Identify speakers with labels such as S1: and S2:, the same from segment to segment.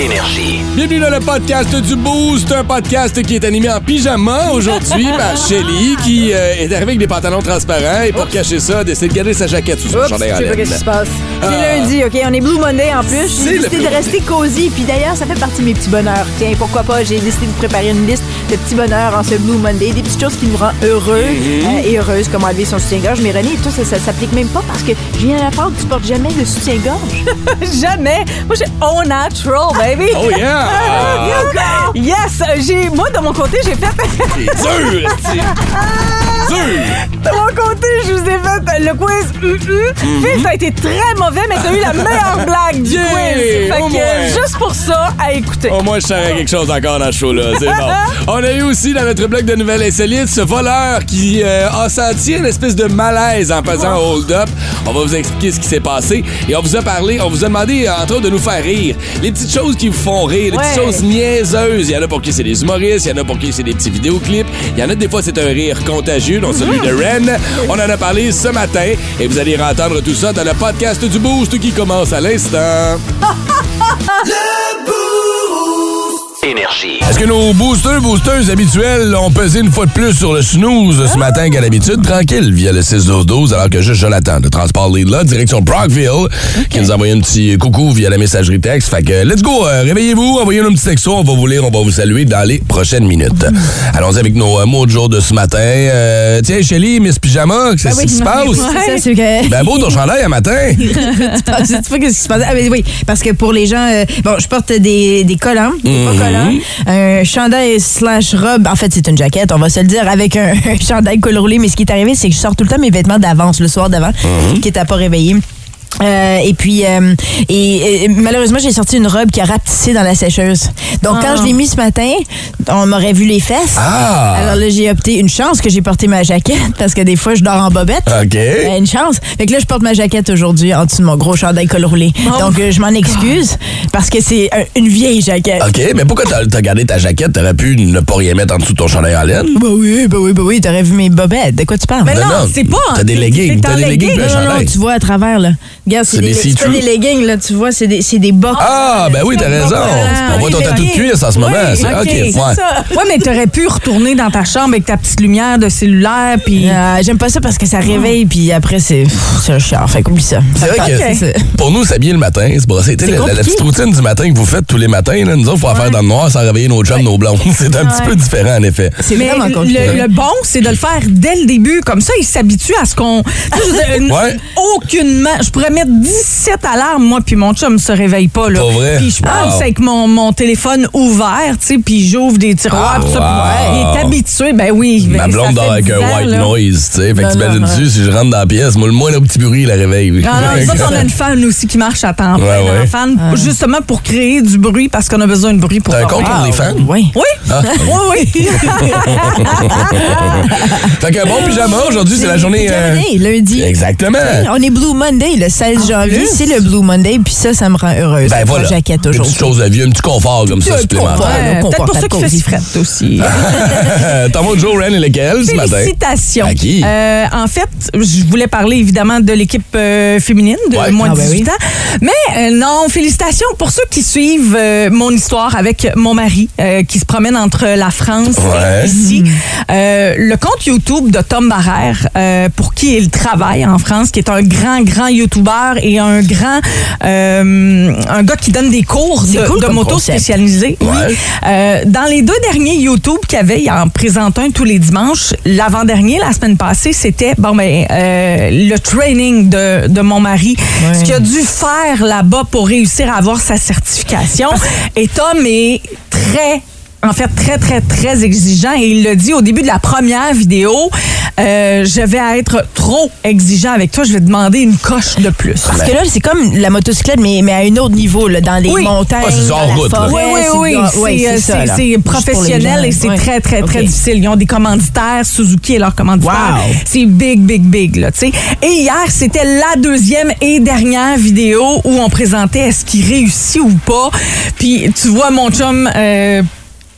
S1: Énergie.
S2: Bienvenue dans le podcast du Boost, un podcast qui est animé en pyjama aujourd'hui par Shelly qui euh, est arrivée avec des pantalons transparents et pour cacher ça, décide de garder sa jaquette sous son chandail
S3: je
S2: en
S3: sais pas
S2: laine.
S3: qu'est-ce qui se passe.
S2: Ah.
S3: C'est lundi, OK? On est Blue Monday en plus.
S2: C'est
S3: J'ai
S2: le
S3: décidé
S2: Blue-
S3: de rester cosy. Puis d'ailleurs, ça fait partie de mes petits bonheurs. Tiens, pourquoi pas? J'ai décidé de préparer une liste de petits bonheurs en ce Blue Monday. Des petites choses qui nous rendent heureux
S2: Mhm.
S3: euh, et heureuses, comme enlever son soutien-gorge. Mais René, toi, ça, ça s'applique même pas parce que je viens à la part que tu portes jamais de soutien-gorge. jamais. Moi, j'ai all natural, baby.
S2: Oh yeah!
S3: Yes! J'ai, moi, de mon côté, j'ai fait.
S2: C'est dur! dur!
S3: De mon côté, je vous ai fait le quiz. hum, hum. Phil, t'as été très mauvais, mais t'as eu la meilleure blague du
S2: Yeah!
S3: quiz. Fait
S2: Au
S3: que, juste pour ça, à écouter.
S2: Au moins, je savais quelque chose encore dans ce show-là. C'est bon. On a eu aussi dans notre blog de nouvelles insolites ce voleur qui euh, a senti une espèce de malaise en faisant un hold-up. On va vous expliquer ce qui s'est passé. Et on vous a parlé, on vous a demandé, entre autres, de nous faire rire. Les petites choses qui vous font rire, les petites choses niaiseuses. Il y en a pour qui c'est des humoristes, il y en a pour qui c'est des petits vidéoclips. Il y en a des fois, c'est un rire contagieux, celui de. On en a parlé ce matin et vous allez entendre tout ça dans le podcast du Boost qui commence à l'instant.
S1: Énergie.
S2: Est-ce que nos boosters, boosters habituels ont pesé une fois de plus sur le snooze ce matin qu'à l'habitude? Tranquille, via le 6-12-12, alors que juste Jonathan de Transport Lead là, direction Brockville, qui nous a envoyé un petit coucou via la messagerie texte. Fait que, let's go, euh, réveillez-vous, envoyez-nous un petit texto, on va vous lire, on va vous saluer dans les prochaines minutes. Allons-y avec nos euh, mots de jour de ce matin. Euh, tiens, Shelly, Miss Pyjama, qu'est-ce qui se passe?
S4: C'est que.
S2: Ben beau ton chandail un matin.
S4: tu sais pas qu'est-ce qui se passe? Ah, ben oui, parce que pour les gens, euh, bon, je porte des, des collants, des pas collants, un chandail slash robe. En fait, c'est une jaquette, on va se le dire, avec un, un chandail col roulé. Mais ce qui est arrivé, c'est que je sors tout le temps mes vêtements d'avance, le soir d'avant,
S2: Mhm.
S4: qui n'étaient pas réveillés. Euh, et puis, euh, et, et malheureusement, j'ai sorti une robe qui a rapetissé dans la sécheuse. Donc, quand je l'ai mis ce matin, on m'aurait vu les fesses.
S2: Ah!
S4: Alors là, j'ai opté une chance que j'ai porté ma jaquette parce que des fois, je dors en bobette.
S2: OK.
S4: Ben, une chance. Fait que là, je porte ma jaquette aujourd'hui en dessous de mon gros chandail col roulé. Donc, euh, je m'en excuse parce que c'est un- une vieille jaquette.
S2: OK, mais pourquoi t'as t'as gardé ta jaquette? T'aurais pu ne pas rien mettre en dessous de ton chandail en laine?
S4: Bah oui, bah oui, bah oui, t'aurais vu mes bobettes. De quoi tu parles?
S3: Mais
S2: Non,
S3: non,
S2: non,
S3: c'est pas.
S2: t'as des leggings, t'as des leggings,
S4: non, non, tu vois à travers, là. Regarde,
S2: C'est des
S4: leggings, là, tu vois, c'est des, c'est des bas.
S2: Ah, ben oui, t'as raison.
S4: Ah,
S2: On voit ton tatou de cuisse en ce moment. C'est-
S3: ok,
S2: ouais.
S3: ça. Ouais, mais t'aurais pu retourner dans ta chambre avec ta petite lumière de cellulaire, puis.
S4: Euh, J'aime pas ça parce que ça réveille, puis après, c'est un chiant. Fait qu'oublie ça.
S2: C'est vrai que pour nous, s'habiller le matin, c'est brosser. Tu sais,
S4: C'est
S2: La, petite routine du matin que vous faites tous les matins, là, nous autres, il faut la faire dans le noir sans réveiller nos chums, nos blondes. C'est un petit peu différent, en effet.
S4: C'est vraiment
S3: le,
S4: compliqué.
S3: le bon, c'est de le faire dès le début. Comme ça, ils s'habituent à ce qu'on. Aucunement. Je pourrais mettre 17 alarmes, moi, puis mon chum se réveille pas. Là.
S2: Pas vrai?
S3: Puis je pense
S2: Wow.
S3: avec mon, mon téléphone ouvert, tu sais, puis j'ouvre des tiroirs.
S2: Ah,
S3: puis ça,
S2: wow.
S3: Il est habitué. Ben oui.
S2: Ma
S3: ben,
S2: blonde dort avec
S3: 10
S2: un white
S3: là.
S2: noise, tu sais. Fait que
S4: Non,
S2: t'imagines
S4: non,
S2: dessus, si je rentre dans la pièce, moi, le moins le petit bruit, il la réveille.
S3: Non, non, ça, on a une fan aussi qui marche à temps plein
S2: Ouais,
S3: dans
S2: ouais.
S3: la fan, justement pour créer du bruit parce qu'on a besoin de bruit pour
S2: T'as un compte pour les fans?
S4: Oui.
S3: Oui,
S2: Ah.
S3: oui, oui.
S2: Fait qu'un bon pyjama, aujourd'hui, c'est la journée. euh,
S4: Lundi, lundi.
S2: Exactement.
S4: On est Blue Monday, le 16 janvier. C'est le Blue Monday, puis ça, ça me rend heureuse.
S2: Ben voilà.
S4: jaquette
S2: Une
S4: aujourd'hui.
S2: petite chose de vieux, un petit confort comme ça supplémentaire.
S3: Peut-être pour ça qu'il fait si frette aussi.
S2: Ton mot de jour, Ren, est lequel ce matin?
S3: Félicitations.
S2: À qui?
S3: Euh, en fait, je voulais parler évidemment de l'équipe euh, féminine de
S2: Ouais.
S3: moins de
S4: Ah, ben
S3: 18
S4: oui.
S3: ans. Mais euh, non, félicitations pour ceux qui suivent euh, mon histoire avec mon mari euh, qui se promène entre la France
S2: Ouais.
S3: et ici. Euh, le compte YouTube de Tom Barrère, euh, pour qui il travaille en France, qui est un grand, grand YouTuber et un grand... euh, un gars qui donne des cours de,
S4: cool
S3: de moto spécialisés. Oui.
S2: Ouais.
S3: Euh, dans les deux derniers YouTube qu'il y avait, il en présente un tous les dimanches. L'avant-dernier, la semaine passée, c'était bon ben euh, le training de, de mon mari, ce qu'il a dû faire là-bas pour réussir à avoir sa certification. Et Tom est très en fait très, très, très exigeant. Et il l'a dit au début de la première vidéo, euh, je vais être trop exigeant avec toi, je vais demander une coche de plus.
S4: Parce que là, c'est comme la motocyclette, mais, mais à un autre niveau, là, dans les
S3: Oui.
S4: montagnes.
S2: C'est
S4: dans la
S2: route,
S4: forêt,
S3: Oui, oui, oui. C'est, euh, professionnel et c'est très, très, très difficile. Ils ont des commanditaires. Suzuki est leur commanditaire.
S4: Wow.
S3: C'est big, big, big, là, tu sais. Et hier, c'était la deuxième et dernière vidéo où on présentait est-ce qu'il réussit ou pas. Puis, tu vois, mon chum... euh,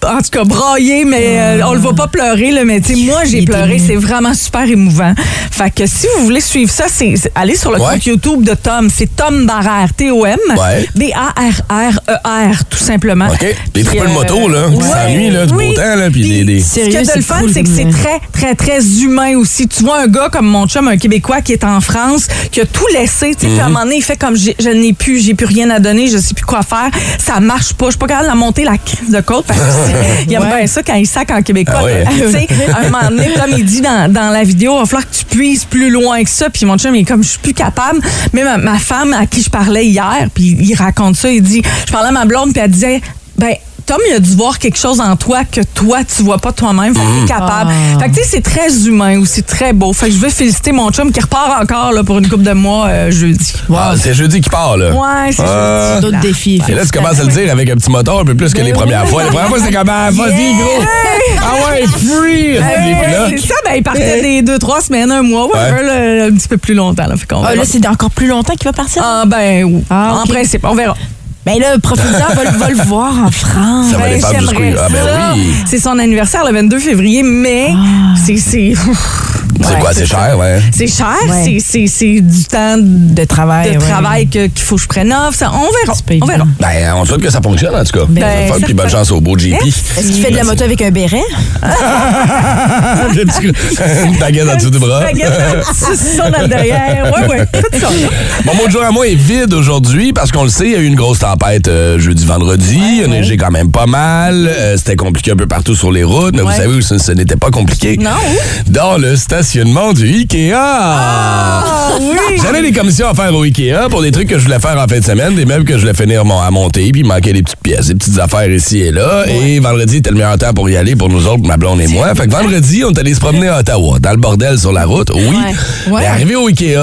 S3: en tout cas, brailler, mais euh, on le voit pas pleurer, là, mais tu sais, moi, j'ai pleuré. C'est vraiment super émouvant. Fait que si vous voulez suivre ça, c'est allez sur le
S2: Ouais.
S3: compte YouTube de Tom. C'est Tom Barrère, T-O-M.
S2: Ouais.
S3: B-A-R-R-E-R, E tout simplement.
S2: OK. Des
S3: Puis,
S2: triple
S3: euh,
S2: moto, là.
S3: ouais.
S2: s'ennuient, là, du
S3: Oui.
S2: beau temps, là. Puis des. des-
S3: Ce
S4: Sérieux,
S3: est de le fun,
S4: cool
S3: c'est que c'est très, très, très humain aussi. Tu vois un gars comme mon chum, un Québécois qui est en France, qui a tout laissé, tu sais, puis à un
S2: Mhm.
S3: moment donné, il fait comme je n'ai plus, j'ai plus rien à donner, je sais plus quoi faire, ça marche pas, je suis pas capable de monter la crise de côte parce que il aime bien ça quand il sac en Québécois.
S2: Ah ouais.
S3: Un moment donné, comme il dit dans, dans la vidéo, il va falloir que tu puisses plus loin que ça. Puis mon chum, il est comme, je suis plus capable. Mais ma, ma femme à qui je parlais hier, puis il raconte ça, il dit, je parlais à ma blonde, puis elle disait, ben, Tom, il a dû voir quelque chose en toi que toi, tu vois pas toi-même. Fait que t'es capable.
S4: Ah.
S3: Fait que, tu sais, c'est très humain aussi, très beau. Fait que je veux féliciter mon chum qui repart encore là, pour une couple de mois euh, jeudi.
S2: Ah, c'est jeudi qui part, là.
S3: Ouais, c'est
S2: Ah.
S3: jeudi.
S4: D'autres défis.
S2: Et là, tu commences à le dire avec un petit moteur un peu plus que les premières fois. La première fois, c'était comme, ah, vas-y, gros. Ah ouais, free. Et puis là,
S3: C'est ça, ben, il partait des deux, trois semaines, un mois, whatever, là, un petit peu plus longtemps. Là, fait qu'on
S4: Ah,
S3: verra.
S4: là, c'est encore plus longtemps qu'il va partir?
S3: Ah, ben, oui.
S4: Ah,
S3: en principe, on verra.
S4: Ben là, profite-en, va, le- va le voir en France.
S2: Ça va
S3: Ben,
S2: Ah, ben oui.
S3: C'est son anniversaire le 22 février, mais
S4: Ah.
S3: c'est. C'est
S2: c'est quoi, c'est cher, ouais.
S3: c'est cher,
S4: Ouais.
S3: c'est- c'est c'est du temps de
S4: De travail. ouais.
S3: travail que- qu'il faut que je prenne off. Ça, on verra. On verra.
S2: Ben, on souhaite que ça fonctionne, en tout cas.
S3: Ben,
S2: fun, puis bonne chance au beau JP.
S4: Est-ce qu'il fait de la moto avec un béret?
S2: Une baguette en dessous du bras.
S3: Baguette, un petit son dans le derrière. Ouais, ouais, tout ça.
S2: Mon mot de jour à moi est vide aujourd'hui parce qu'on le sait, il y a eu une grosse tempête euh, jeudi, vendredi. il a neigé quand même pas mal. Euh, C'était compliqué un peu partout sur les routes, mais
S3: Ouais.
S2: vous savez où ce, ce n'était pas compliqué?
S3: Non.
S2: Dans le stationnement du Ikea.
S3: Ah, oui.
S2: J'avais des commissions à faire au Ikea pour des trucs que je voulais faire en fin de semaine, des meubles que je voulais finir à monter, puis il manquait des petites pièces, des petites affaires ici et là. Et vendredi était le meilleur temps pour y aller pour nous autres, ma blonde et moi. Fait que vendredi, on est allé se promener à Ottawa, dans le bordel sur la route, oui.
S3: Ouais.
S2: Mais arrivé au Ikea,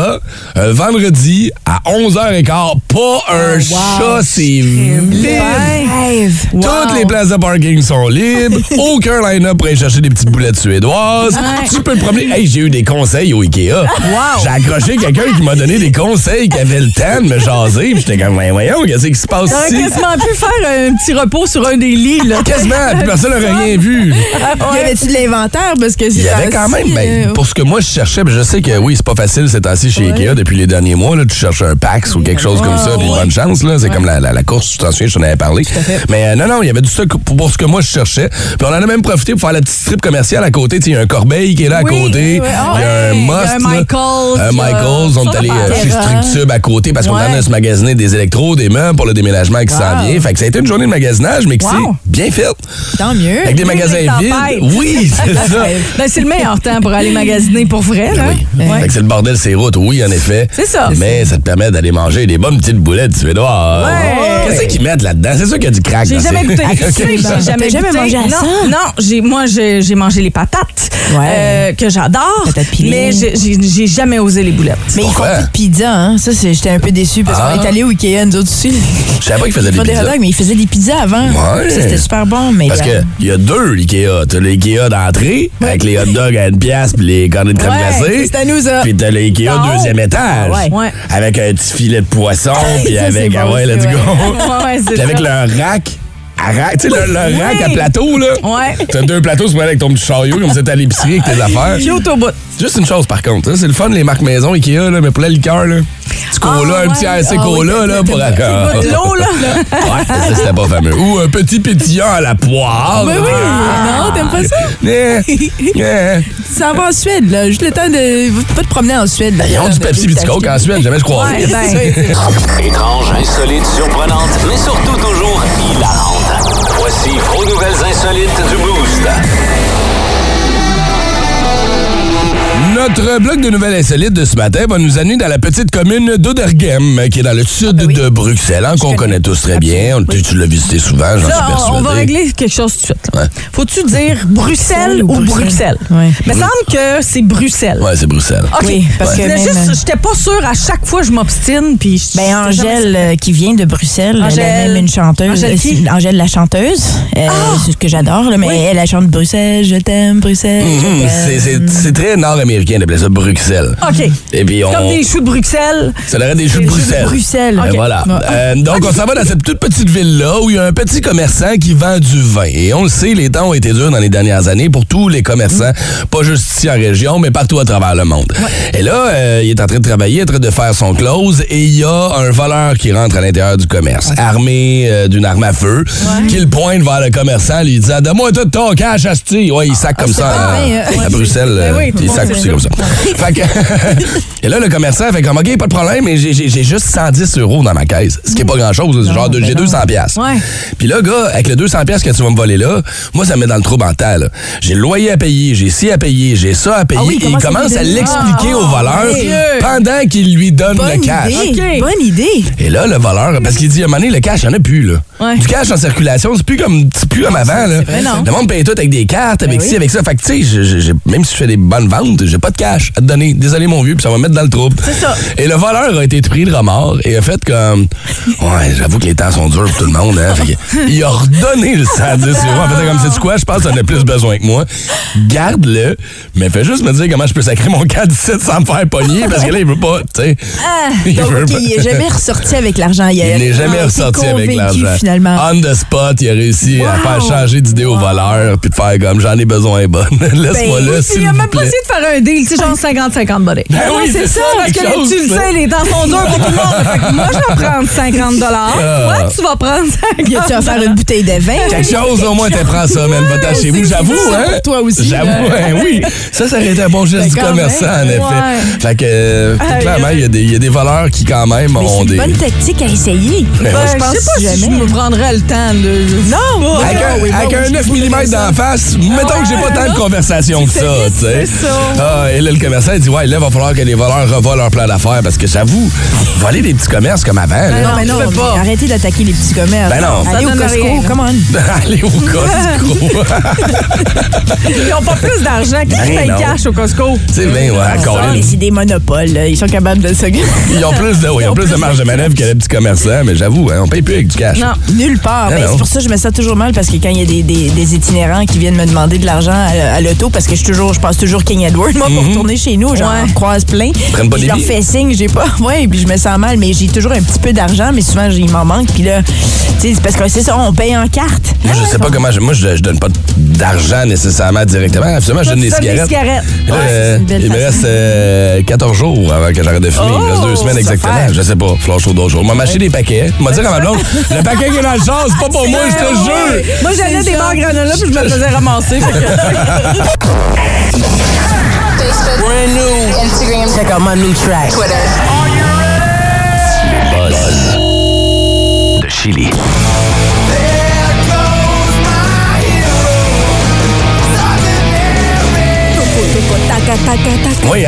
S2: euh, vendredi, à 11h15, pas un chat, c'est vide.
S4: Rêve.
S2: Toutes les places de parking sont libres. Aucun line-up pour aller chercher des petites boulettes suédoises. Tu peux te promener. Hey, j'ai eu des conseils au Ikea. J'ai accroché quelqu'un qui m'a donné des conseils, qui avait le temps de me jaser. J'étais comme, voyons, qu'est-ce qui se passe
S3: T'aurais
S2: ici?
S3: quasiment pu faire un petit repos sur un des lits. Là.
S2: Quasiment. Puis personne n'aurait rien vu.
S4: Y avait-tu de l'inventaire? Parce que
S2: Il y avait quand même, ben, pour ce que moi je cherchais, ben, je sais que oui, c'est pas facile ces temps-ci chez Ikea depuis les derniers mois. Là, tu cherches un Pax ou quelque chose comme ça, puis bonne chance. là. C'est comme la, la- la course, tu t'en souviens, je t'en avais parlé. Mais euh, non, non, il y avait du stock pour, pour ce que moi je cherchais. Puis on en a même profité pour faire la petite strip commerciale à côté. Il y a un Corbeil qui est là à côté.
S3: oui, oui. Ah
S2: Il y a un. Must.
S3: Il y a un. Michaels,
S2: Un Michaels. On est allé euh, chez. Structube à côté parce qu'on
S3: Ouais.
S2: en a se magasiner des électros, des meubles pour le déménagement qui s'en
S4: Wow.
S2: vient. Fait que ça a été une journée de magasinage, mais qui
S3: Wow.
S2: s'est bien faite.
S4: Tant mieux.
S2: Avec des magasins vides. Oui, c'est ça.
S3: Ben, c'est le meilleur temps pour aller magasiner pour vrai. Là.
S2: Oui.
S3: Ouais.
S2: Fait que c'est le bordel, ces routes, oui, en effet.
S3: C'est ça.
S2: Mais ça te permet d'aller manger des bonnes petites boulettes suédoises.
S3: Ouais.
S2: Qu'est-ce qu'ils mettent là-dedans? C'est sûr qu'il y a du crack
S3: J'ai
S2: dans
S3: jamais
S2: ces-
S3: goûté.
S2: Ok.
S3: Tu sais, J'ai jamais,
S4: T'as jamais
S3: goûté.
S4: mangé à
S3: non,
S4: ça?
S3: Non, j'ai, moi, j'ai, j'ai mangé les patates
S4: Ouais.
S3: euh, que j'adore.
S4: Patates pilées.
S3: Mais j'ai, j'ai, j'ai jamais osé les boulettes.
S4: Mais ils font
S2: Pourquoi?
S4: plus de pizza, hein? Ça, c'est- j'étais un peu déçue parce
S2: Ah.
S4: qu'on est allé au Ikea, nous autres aussi.
S2: Je savais pas qu'ils faisaient
S4: Ils
S2: des
S4: font des hot
S2: pizzas.
S4: dogs, mais ils faisaient des pizzas avant.
S2: Ouais.
S4: Ça, c'était super bon, mais.
S2: Parce
S4: euh,
S2: qu'il y a deux Ikea. T'as l'Ikea d'entrée, avec les hot dogs à une pièce puis les cornets de crème
S4: Ouais,
S2: glacée.
S4: c'est à nous, ça.
S2: Puis t'as l'Ikea
S3: Ah, oh.
S2: deuxième étage.
S4: Ah, ouais.
S3: Ouais.
S2: Avec un petit filet de poisson, puis
S4: Ça,
S2: avec, ah ouais, let's go.
S3: Ouais, c'est
S2: avec
S3: ça.
S2: le rack. Tu sais, le, le rack à plateau, là.
S3: Ouais.
S2: T'as deux plateaux, tu peux aller avec ton petit chariot, comme si t'étais à l'épicerie avec tes affaires.
S3: Cute au bout.
S2: Juste une chose par contre, hein, c'est le fun les marques maison Ikea là, mais pour la liqueur là, petit cola,
S3: Ah,
S2: un petit. ASC
S4: Ah,
S2: cola
S4: oui,
S2: là pour la
S3: de l'eau, là.
S2: Ouais, ça c'était pas fameux. Ou un petit pétillant à la poire.
S4: Ben oui, non, t'aimes pas ça?
S2: Yeah, yeah.
S4: Ça va en Suède, là. Juste le temps de. Va te promener en Suède. là.
S2: Ils ont du Pepsi et du Coke en Suède, jamais je crois.
S3: Ouais, ben,
S1: Étrange, insolite, surprenante, mais surtout toujours hilarante.
S2: Notre bloc de nouvelles insolites de ce matin va nous amener dans la petite commune d'Odergem, qui est dans le sud
S4: ben oui.
S2: de Bruxelles, hein, qu'on connaît tous très bien. On- Tu, tu l'as visité souvent, j'en suis persuadé.
S3: on va régler quelque chose tout de suite.
S2: Ouais.
S3: Faut-tu dire Bruxelles ou Bruxelles?
S4: Ouais.
S3: Il me semble que c'est Bruxelles.
S2: Ouais, c'est Bruxelles.
S3: OK.
S4: Oui, parce
S3: Je
S4: que même-
S3: juste, j'étais pas sûre à chaque fois je m'obstine puis je-
S4: Ben, Angèle, euh, qui vient de Bruxelles,
S3: Angèle-
S4: elle même une chanteuse.
S3: Angèle qui?
S4: Euh, Angèle la chanteuse. Euh, C'est ce que j'adore, mais
S3: Oui.
S4: elle, elle chante Bruxelles, je t'aime, Bruxelles.
S2: Mhm, c'est très nord-américain. On appelait ça Bruxelles.
S3: OK.
S2: Et puis on...
S3: Comme des choux de Bruxelles.
S2: Ça aurait des choux de
S3: Des choux de
S2: Bruxelles.
S4: Bruxelles.
S2: Voilà.
S4: Ouais.
S2: Euh, donc, on s'en va dans cette toute petite ville-là où il y a un petit commerçant qui vend du vin. Et on le sait, les temps ont été durs dans les dernières années pour tous les commerçants, pas juste ici en région, mais partout à travers le monde. Et là, euh, il est en train de travailler, en train de faire son close, et il y a un voleur qui rentre à l'intérieur du commerce, armé euh, d'une arme à feu, qui le pointe vers le commerçant, lui disant Donne-moi tout ton cash, Asti. Ouais, il sac comme ça à,
S4: hein.
S2: à Bruxelles.
S3: Ben oui,
S2: il sac aussi comme ça. Fait que- et là, le commerçant fait comme, OK, pas de problème, mais j'ai- juste 110 euros dans ma caisse. Ce qui est pas grand-chose. C'est genre,
S4: ben
S2: j'ai
S4: non.
S2: 200 piastres.
S3: Ouais.
S2: Puis là, gars, avec le 200 piastres que tu vas me voler là, moi, ça me met dans le trou mental. J'ai le loyer à payer, j'ai ci à payer, j'ai ça à payer.
S4: Ah oui,
S2: et il commence à l'expliquer au voleur
S3: mon Dieu.
S2: pendant qu'il lui donne
S4: Bonne
S2: le cash.
S4: idée. Bonne idée.
S2: Et là, le voleur, parce qu'il dit à un moment donné, le cash, il n'y en a plus, là.
S3: Ouais.
S2: Du cash en circulation, c'est plus comme, c'est plus comme avant, là. Le monde paye tout avec des cartes, avec
S4: Ben
S2: ci,
S4: oui.
S2: avec ça. Fait que, tu sais, même si je fais des bonnes ventes, j'ai pas de cash à te donner. Désolé, mon vieux, puis ça va me mettre dans le trouble.
S4: C'est ça.
S2: Et le voleur a été pris de remords et a fait comme, ouais, j'avoue que les temps sont durs pour tout le monde, hein. Fait il a redonné le 110 euros. En fait, comme, c'est quoi? Je pense que t'en as plus besoin que moi. Garde-le, mais fais juste me dire comment je peux sacrer mon cas 17 sans me faire pogner, parce que là, il veut pas, tu sais.
S4: Ah,
S2: Il
S4: donc,
S2: veut
S4: OK,
S2: pas.
S4: il n'est jamais ressorti avec l'argent hier.
S2: Il n'est jamais ressorti avec l'argent.
S4: finalement.
S2: On the spot, il a réussi à faire changer d'idée au voleur puis de faire comme j'en ai besoin bonne. Laisse-moi
S4: Ben,
S2: là,
S3: il a même pas essayé de faire un deal, c'est genre 50-50 buddy.
S2: Ben oui, c'est ça,
S3: Parce que
S2: chose,
S3: tu le sais, les temps sont durs pour tout le monde. Fait que moi, je vais prendre 50 dollars.
S2: Ah.
S3: Toi, tu vas prendre 50
S4: Puis tu vas faire une bouteille de vin?
S2: Quelque chose au moins, t'es prends ça, man. Va-t'en chez vous.
S4: c'est
S2: J'avoue, hein?
S4: toi aussi,
S2: J'avoue, hein, oui. Ça, ça aurait été un bon geste
S4: Ben,
S2: du commerçant, en effet.
S3: Ouais.
S2: Fait que, euh, clairement, il y, a des- il y a des voleurs qui, quand même,
S4: Mais c'est
S2: ont
S4: une
S2: des.
S4: bonne tactique à essayer.
S2: Ben,
S3: Ben,
S2: moi,
S3: je
S4: pense
S3: sais pas si je me prendrais le temps de.
S4: Non,
S2: Avec un, avec un 9 mm d'en face, mettons que j'ai pas tant de conversation que ça, tu sais.
S3: c'est ça.
S2: Ah, et là, le commerçant, il dit, ouais, là, il va falloir que les voleurs revoient leur plan d'affaires parce que j'avoue, voler des petits commerces comme avant, là.
S4: Non, mais non,
S3: pas.
S4: mais arrêtez d'attaquer les petits commerces.
S2: Ben non.
S4: Allez
S3: Ça
S4: au
S3: donne
S4: Costco,
S3: rien.
S4: come on.
S2: Allez au Costco.
S3: Ils ont pas plus d'argent. Qui
S2: Ben
S3: cash au Costco?
S2: C'est bien, ouais,
S4: mais c'est des monopoles, là. Ils sont capables de se...
S2: Ils ont plus de, oui, ils ont plus de marge de manœuvre que les petits commerçants, mais j'avoue, hein, on paye plus avec du cash.
S3: Non.
S4: Nulle part. Ben, c'est pour ça que je me sens toujours mal parce que quand il y a des, des- des itinérants qui viennent me demander de l'argent à, à l'auto parce que je suis toujours, je passe toujours King Edward, moi, pour retourner chez nous, j'en
S3: Ouais.
S4: croise plein.
S2: Mhm. Prennent pas
S4: Puis
S2: des
S4: je leur
S2: billets.
S4: fais signe, j'ai pas. Ouais, puis je me sens mal, mais j'ai toujours un petit peu d'argent, mais souvent il m'en manque. Puis là, tu sais, c'est parce que c'est ça, on paye en carte.
S2: Moi, je sais pas comment. Je, moi, je, je donne pas d'argent nécessairement directement. Absolument, je donne des
S3: donnes des
S2: cigarettes.
S3: cigarettes.
S2: Et là,
S4: Ouais,
S2: euh,
S4: c'est une belle
S2: il me
S4: façon.
S2: reste euh, 14 jours avant que j'arrête de fumer. il me reste
S3: Oh,
S2: deux semaines
S4: ça
S2: exactement.
S4: fait.
S2: Je sais pas. Flanche au d'autres jours. On m'a acheté des paquets. On m'a dit à ma blonde, le paquet qui est dans le char, c'est pas pour moi, je te jure.
S3: Moi, j'allais des bars granola puis je me faisais ramasser. Fait que-
S5: Brand new. Instagram.
S6: Check out my new track.
S5: Twitter.
S1: De Chili.
S4: Taca, taca, taca.
S2: Oui,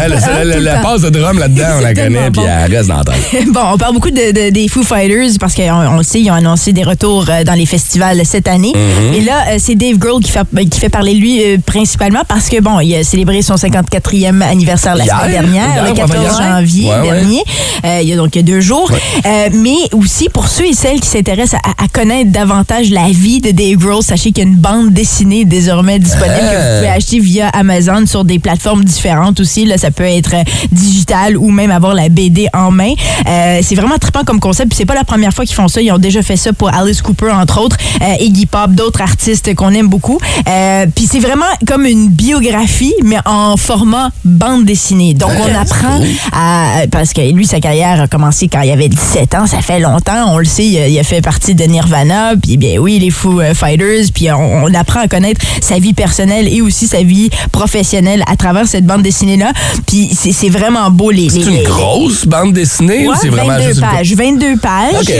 S2: la
S4: temps.
S2: passe de drum là-dedans, on la connaît, puis
S4: bon.
S2: elle reste dans la tête.
S4: Bon, on parle beaucoup de, de- des Foo Fighters parce qu'on on le sait, ils ont annoncé des retours euh, dans les festivals cette année.
S2: Mm-hmm.
S4: Et là, euh, c'est Dave Grohl qui fait, qui fait parler de lui euh, principalement parce que, bon, il a célébré son 54e anniversaire la
S2: Hier?
S4: semaine dernière,
S2: Hier,
S4: le
S2: ouais,
S4: 14
S2: hier.
S4: janvier
S2: Ouais, ouais.
S4: dernier. Euh, il y a donc il y a deux jours. Euh, mais aussi, pour ceux et celles qui s'intéressent à, à connaître davantage la vie de Dave Grohl, sachez qu'il y a une bande dessinée désormais disponible que vous pouvez acheter via Amazon sur des plateformes différentes aussi. Là, ça peut être euh, digital ou même avoir la BD en main. Euh, c'est vraiment trippant comme concept. Puis c'est pas la première fois qu'ils font ça. Ils ont déjà fait ça pour Alice Cooper, entre autres, euh, Iggy Pop, d'autres artistes qu'on aime beaucoup. Euh, puis c'est vraiment comme une biographie, mais en format bande dessinée. Donc on apprend à... Parce que lui, sa carrière a commencé quand il avait 17 ans. Ça fait longtemps. On le sait, il a, fait partie de Nirvana. Puis bien oui, les Foo Fighters. Puis on, on apprend à connaître sa vie personnelle et aussi sa vie professionnelle à travers cette bande dessinée-là. Puis c'est vraiment beau. Les,
S2: C'est une grosse bande dessinée ou
S4: Ouais,
S2: c'est vraiment
S4: 22
S2: juste une-
S4: pages. 22 pages.
S2: OK.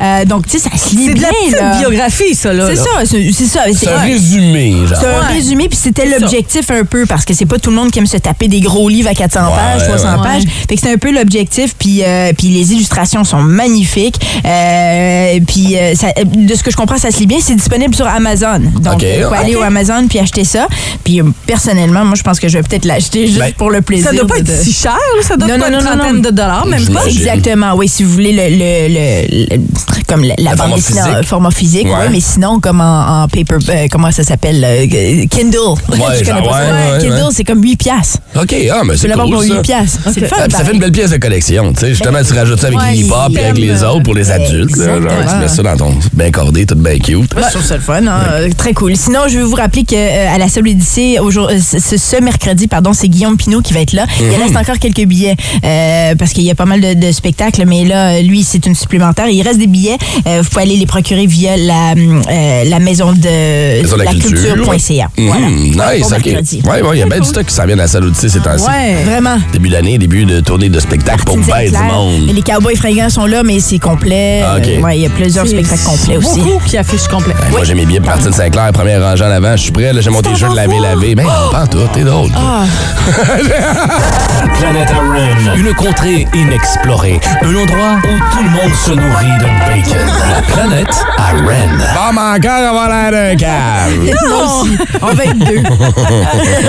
S4: Euh, donc, tu sais, ça se lit
S3: C'est de
S4: bien.
S3: la petite
S4: là.
S3: biographie, ça, là.
S4: C'est ça, c'est ça.
S2: C'est un
S4: ouais.
S2: résumé, genre.
S4: C'est un
S3: Ouais.
S4: résumé, puis c'était l'objectif un peu, parce que c'est pas tout le monde qui aime se taper des gros livres à 400
S2: Ouais,
S4: pages, 300
S3: ouais.
S4: pages. Fait que c'est un peu l'objectif, puis euh, puis les illustrations sont magnifiques. Euh, puis euh, ça- de ce que je comprends, ça se lit bien. C'est disponible sur Amazon. Donc, vous pouvez aller au Amazon puis acheter ça. Puis personnellement, moi, je pense que je vais peut-être l'acheter juste
S2: Ben,
S4: pour le plaisir.
S3: Ça doit pas
S4: de-
S3: être si cher, ça doit
S4: Non,
S3: pas
S4: non,
S3: être
S4: non,
S3: une
S4: non,
S3: trentaine
S4: non.
S3: de dollars, même pas?
S4: Exactement, oui. Si vous voulez le, le- le- le- comme la, la
S2: Le
S4: bande
S2: format
S4: dessinée en
S2: physique.
S4: format physique,
S2: Ouais.
S4: ouais, mais sinon comme en, en paper, euh, comment ça s'appelle, euh, Kindle. Je
S2: genre,
S4: connais pas ça.
S2: ouais, ouais,
S4: Kindle,
S2: ouais.
S4: c'est comme 8 piastres.
S2: OK, ah, mais c'est
S4: peux l'avoir
S2: cool,
S4: pour
S2: ça.
S4: 8 piastres. C'est le fun.
S2: Ah, ça fait une belle pièce de collection, tu sais. Justement, tu rajoutes ça avec les hip-hop et avec les autres pour les adultes. Là, genre,
S4: exactement.
S2: tu mets ça dans ton bien cordé, tout bien cute.
S4: Je trouve ça le fun, hein. Très cool. Sinon, je veux vous rappeler que euh, à la Odyssée, aujourd'hui- euh, ce, ce mercredi, pardon, c'est Guillaume Pinot qui va être là.
S2: Mhm.
S4: Il reste encore quelques billets euh, parce qu'il y a pas mal de, de spectacles, mais là, lui, c'est une supplémentaire. Il reste des billets. Euh, vous pouvez aller les procurer via la, euh, la maison de
S2: Maison de la culture.
S4: culture.ca.
S2: Mhm,
S4: Voilà.
S2: nice,
S4: Pour
S2: OK.
S4: mercredi.
S2: Ouais, ouais, il y a bien du stock qui s'en vient à la salle Odyssée ces temps-ci.
S3: Ouais.
S4: Vraiment.
S2: Début d'année, début de tournée de spectacle pour bien du monde.
S4: Les Cowboys fringants sont là, mais c'est complet.
S2: Ah, OK.
S4: Ouais, il y a plusieurs spectacles complets aussi.
S3: Beaucoup qui affichent complet.
S2: Moi, j'ai mes billets pour Martine Sinclair, première rangée en avant. Je suis prêt, là, j'ai mon
S3: C'est
S2: t-shirt
S3: en
S2: lavé. Mais non, pas tout, t'es drôle.
S4: Ah.
S1: Planète Aren, une contrée inexplorée, un endroit où tout le monde se nourrit de bacon. La planète Aren.
S2: Bon, mais encore avoir l'air d'un cave.
S4: Moi aussi. En 22.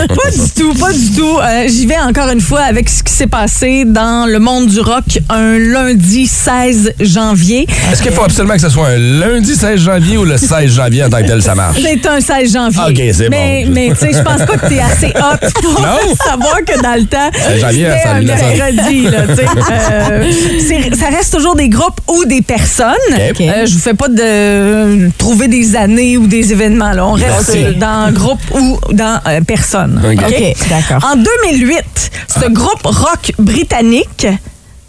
S3: Pas du tout, pas du tout. Euh, J'y vais encore une fois avec ce qui s'est passé dans le monde du rock un lundi 16 janvier.
S2: Est-ce qu'il faut absolument que ce soit un lundi 16 janvier ou le 16 janvier en tant que tel, ça marche?
S3: C'est un 16 janvier.
S2: OK, c'est
S3: mais,
S2: bon.
S3: Mais tu sais, je pense pas que t'es assez hot pour
S2: Non.
S3: savoir que dans le temps,
S2: 16 janvier,
S3: c'était
S2: ça
S3: un mercredi, là, tu. Euh, ça reste toujours des groupes ou des personnes.
S2: OK.
S3: Euh, je vous fais pas de euh, trouver des années ou des événements. Là. On reste euh, dans groupe ou dans euh, personne. En 2008, ce
S2: Ah.
S3: groupe rock britannique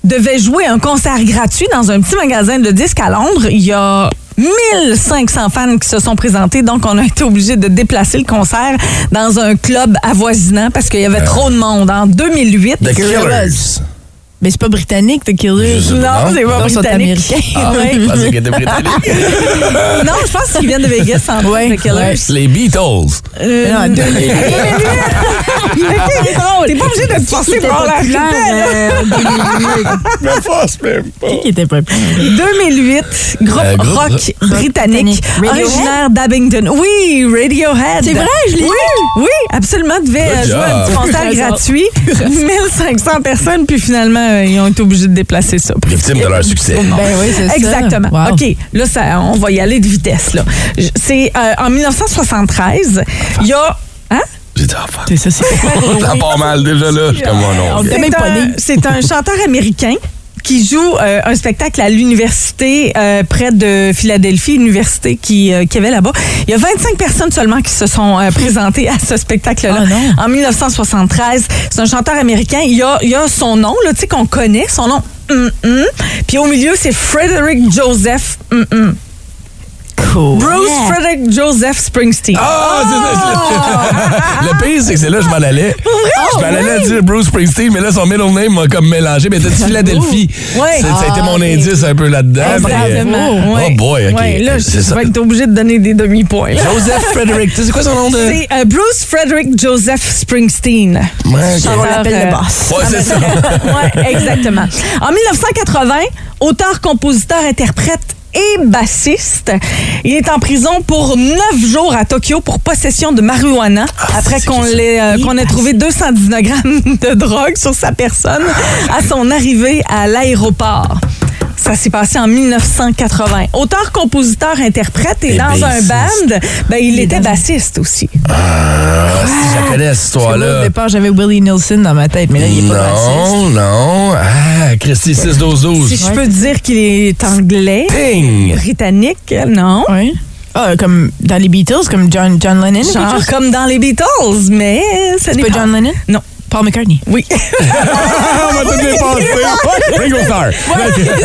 S3: devait jouer un concert gratuit dans un petit magasin de disques à Londres. Il y a 1500 fans qui se sont présentés, donc on a été obligé de déplacer le concert dans un club avoisinant parce qu'il y avait trop de monde. En 2008,
S2: The Killers.
S4: Mais c'est pas britannique, The Killers.
S2: Je
S3: Non,
S2: pas.
S3: c'est pas
S4: Non, ils sont
S3: britannique.
S4: américains.
S3: Ah ouais.
S2: Je pensais qu'il était britannique.
S3: non, je pense qu'ils viennent de Vegas en
S4: Ouais,
S3: The Killers.
S2: Les Beatles.
S3: Euh,
S4: Non, 2008.
S3: T'es pas obligé de te forcer pour la
S4: 2008.
S2: Me force même pas.
S4: Qui était populaire?
S3: 2008, groupe,
S2: Euh, groupe
S3: rock
S2: rock
S3: britannique.
S4: Radiohead?
S3: originaire d'Abington. Oui, Radiohead.
S4: C'est vrai, je l'ai
S3: oui,
S4: vu.
S3: Oui, absolument, devait euh, jouer un petit concert gratuit. 1500 personnes, puis finalement, euh, ils ont été obligés de déplacer ça.
S2: Victime de leur succès.
S4: Ben oui, c'est ça.
S3: Exactement.
S4: Wow.
S3: OK, là, ça, on va y aller de vitesse. là. C'est euh, en 1973, il y a... Hein?
S2: J'ai dit, fuck.
S4: C'est ça, c'est
S2: Ça part mal déjà là. Oh
S3: un-. C'est un chanteur américain qui joue euh, un spectacle à l'université euh, près de Philadelphie, université qui, euh, qu'il y avait là-bas. Il y a 25 personnes seulement qui se sont euh, présentées à ce spectacle-là
S4: Ah
S3: en 1973. C'est un chanteur américain. Il y a, il y a son nom, tu sais, qu'on connaît, son nom. hum, hum. Puis au milieu, c'est Frederick Joseph. hum, hum.
S4: Cool.
S3: Bruce Frederick Joseph Springsteen.
S2: Ah, c'est ça. Le pire, c'est que c'est là que je m'en allais. je m'en allais dire Bruce Springsteen, mais là, son middle name m'a comme mélangé. Mais t'as dit Philadelphie.
S3: Ouais.
S2: C'est- Ça a été
S4: Ah,
S2: mon
S4: ok.
S2: indice un peu là-dedans. mais-
S3: Exactement.
S2: Oh boy, OK.
S3: Ouais, là, je, vais être obligé de donner des demi-points.
S2: Joseph Frederick. Tu sais, C'est quoi son nom de.
S3: C'est euh, Bruce Frederick Joseph Springsteen.
S2: Ouais, ok.
S3: Chanteur,
S4: On l'appelle
S3: euh,
S4: le boss.
S2: Ouais, c'est ça.
S3: ouais, exactement. En 1980, auteur, compositeur, interprète et bassiste. Il est en prison pour neuf jours à Tokyo pour possession de marijuana après
S2: Ah, c'est
S3: qu'on
S2: qui ça?
S3: l'ait, euh, qu'on ait trouvé 219 grammes de drogue sur sa personne à son arrivée à l'aéroport. Ça s'est passé en 1980. Auteur, compositeur, interprète et
S2: Et
S3: dans un
S2: bassiste.
S3: band, ben, il était bassiste aussi.
S2: Ah, si je la connais, cette
S4: Au
S2: histoire-là.
S4: départ, j'avais Willie Nelson dans ma tête, mais là, il est pas raciste.
S2: Non, non. Ah, Christy 6-12-12.
S3: Si je peux dire qu'il est anglais,
S2: Ping!
S3: britannique, non?
S4: Oui. Ah, comme dans les Beatles, comme John, John Lennon.
S3: Genre comme dans les Beatles, mais ce
S4: C'est
S3: n'est
S4: pas
S3: pas.
S4: John Lennon?
S3: Non.
S4: Paul McCartney.
S3: Oui.
S2: On va tout dépasser. Ringo Starr.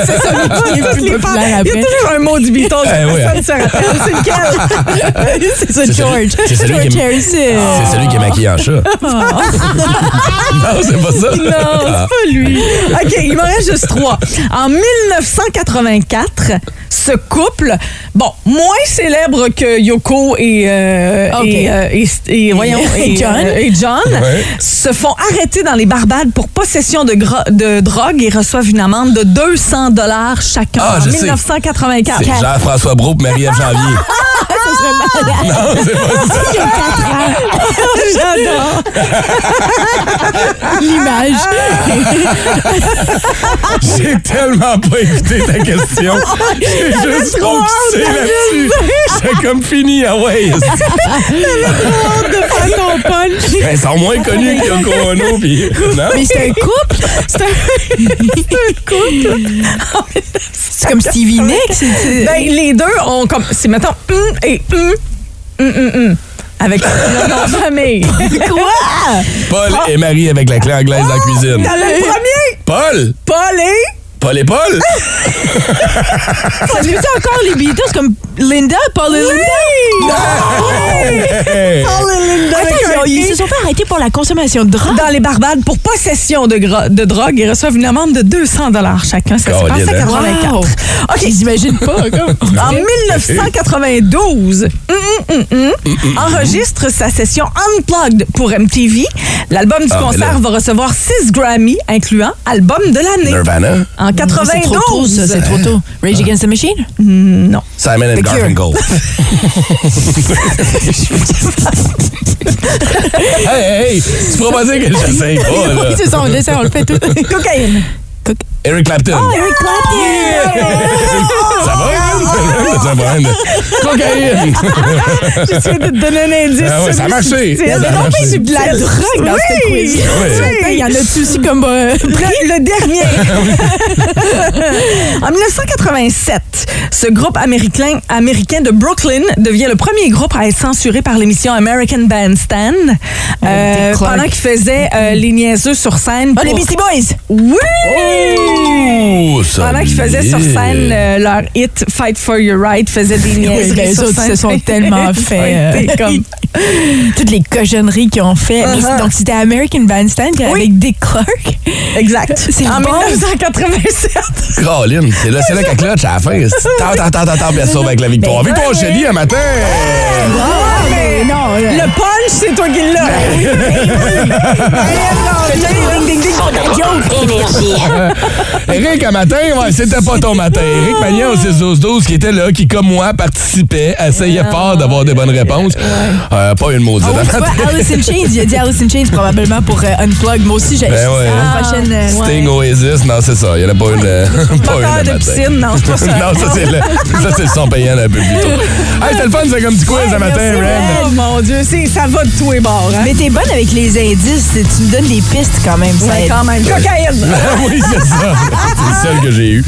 S4: c'est ça, qui est plus
S3: Les
S4: populaire
S3: paroles. Il y a toujours un mot du Beatles.
S2: Eh oui,
S3: personne ne se rappelle. C'est lequel?
S4: C'est ça, George.
S2: c'est celui qui est-. C'est celui qui est maquillé en chat. non, c'est pas ça.
S3: Non, c'est pas lui. OK, il m'en reste juste trois. En 1984, ce couple, bon, moins célèbre que Yoko et, euh, et, euh, et- et- voyons,
S4: Et John.
S3: euh, et John
S2: Ouais.
S3: se font arrêtés dans les Barbades pour possession de, de drogue et reçoivent une amende de 200 dollars chacun
S2: Ah,
S3: en
S2: je sais.
S3: 1984.
S2: C'est Jean-François Brault Marie-Ève Janvier. non, c'est pas ça.
S3: J'adore.
S4: L'image.
S2: J'ai tellement pas écouté ta question. J'ai juste focusé là-dessus. Comme fini, ah ouais.
S3: de faire ton punch.
S2: Ben, Ils sont moins connus que Yoko Ono. Puis, non?
S4: Mais c'est un couple.
S3: C'est un couple.
S4: C'est comme Stevie Nicks.
S3: Ben, les deux ont comme. C'est hum et hum, hum, hum, hum. Avec le nom de famille.
S4: Quoi?
S2: Paul et Marie avec la clé anglaise dans la cuisine.
S3: T'avais le premier.
S2: Paul!
S3: Paul et.
S2: Paul et Paul?
S4: Fait encore les Beatles comme Linda, Paul et Linda?
S2: Hey!
S3: Paul et Linda
S4: Attends, ils, ils se sont fait arrêter pour la consommation de drogue?
S3: Dans les Barbades pour possession de, de drogue et reçoivent une amende de 200 chacun. Ça se passe à
S2: hein?
S3: 84.
S4: Wow.
S3: OK.
S4: Ils pas.
S3: En 1992, hum, hum, hum, hum, enregistre sa session Unplugged pour MTV. L'album du
S2: Ah,
S3: concert va recevoir 6 Grammy, incluant album de l'année.
S2: Nirvana?
S3: En 92.
S4: ça, c'est trop tôt. Rage Against the Machine?
S3: Non.
S2: Simon and. Garfunkel. hey, hey, hey! Tu pourras pas dire que j'essaye pas,
S4: Oui,
S2: là.
S4: c'est ça, on le laisse, on le fait tout.
S3: Cocaïne.
S2: Eric Clapton.
S4: Eric Clapton!
S2: Ça va, Yann? Ça va, Yann? Cocaïne!
S3: J'essaie de te donner un indice.
S2: Ah ouais, ça a marché.
S3: Il y
S2: a
S3: de la drogue dans quiz.
S4: Attends, Il y en a-tu aussi comme. euh,
S3: Le, dernier. en 1987, ce groupe américain, américain de Brooklyn devient le premier groupe à être censuré par l'émission American Bandstand euh,
S4: Dick Clark.
S3: pendant qu'il faisait euh, les niaiseux sur scène.
S4: Oh, les Beastie Boys!
S3: Oui!
S2: Oh,
S3: Pendant qu'ils faisaient sur scène euh, leur hit Fight for Your Right, faisaient des niaiseries
S4: ben, eux
S3: sur
S4: autres,
S3: scène.
S4: se sont tellement fait, euh,
S3: comme...
S4: Toutes les cochonneries qu'ils ont fait. Mais
S3: Uh-huh.
S4: Donc, c'était American Bandstand avec Dick Clark.
S3: Exact.
S4: C'est
S3: en
S4: bon.
S3: 1987.
S2: Caroline, c'est là, c'est là qu'elle clutch à la fin. Tant, tant, tant, tant, elle sauve avec la victoire.
S4: Ben,
S2: Victoire
S4: ouais.
S2: Shelly un matin!
S4: Ah, mais non.
S3: Le punch, c'est toi qui l'as. Ding, ding, ding.
S2: Eric, un matin, ouais, c'était pas ton matin. Eric Magnan au 6 12 qui était là, qui, comme moi, participait, essayait fort d'avoir des bonnes réponses. Euh, pas une maudite.
S4: Ah ouais, tu vois, Alice in Chains, il a dit Alice in Chains probablement pour euh, Unplug. Moi aussi, j'ai
S2: Ben ouais.
S4: la prochaine. euh,
S2: Sting, Oasis, non, c'est ça. Il n'y en a pas une. euh, pas une
S3: de
S2: matin.
S3: piscine, non, c'est pas ça.
S2: non, ça, c'est le, ça, c'est le son payant un peu plus tôt. Hey, c'était le fun, c'est comme petit quiz un matin, Ren.
S3: Oh mon Dieu, c'est- ça va de tous les bords. Hein?
S4: Mais t'es bonne avec les indices. Tu me donnes des pistes quand même. Ça
S3: Ouais, quand même. Cocaïne.
S2: oui, c'est ça. C'est le seul que j'ai eu.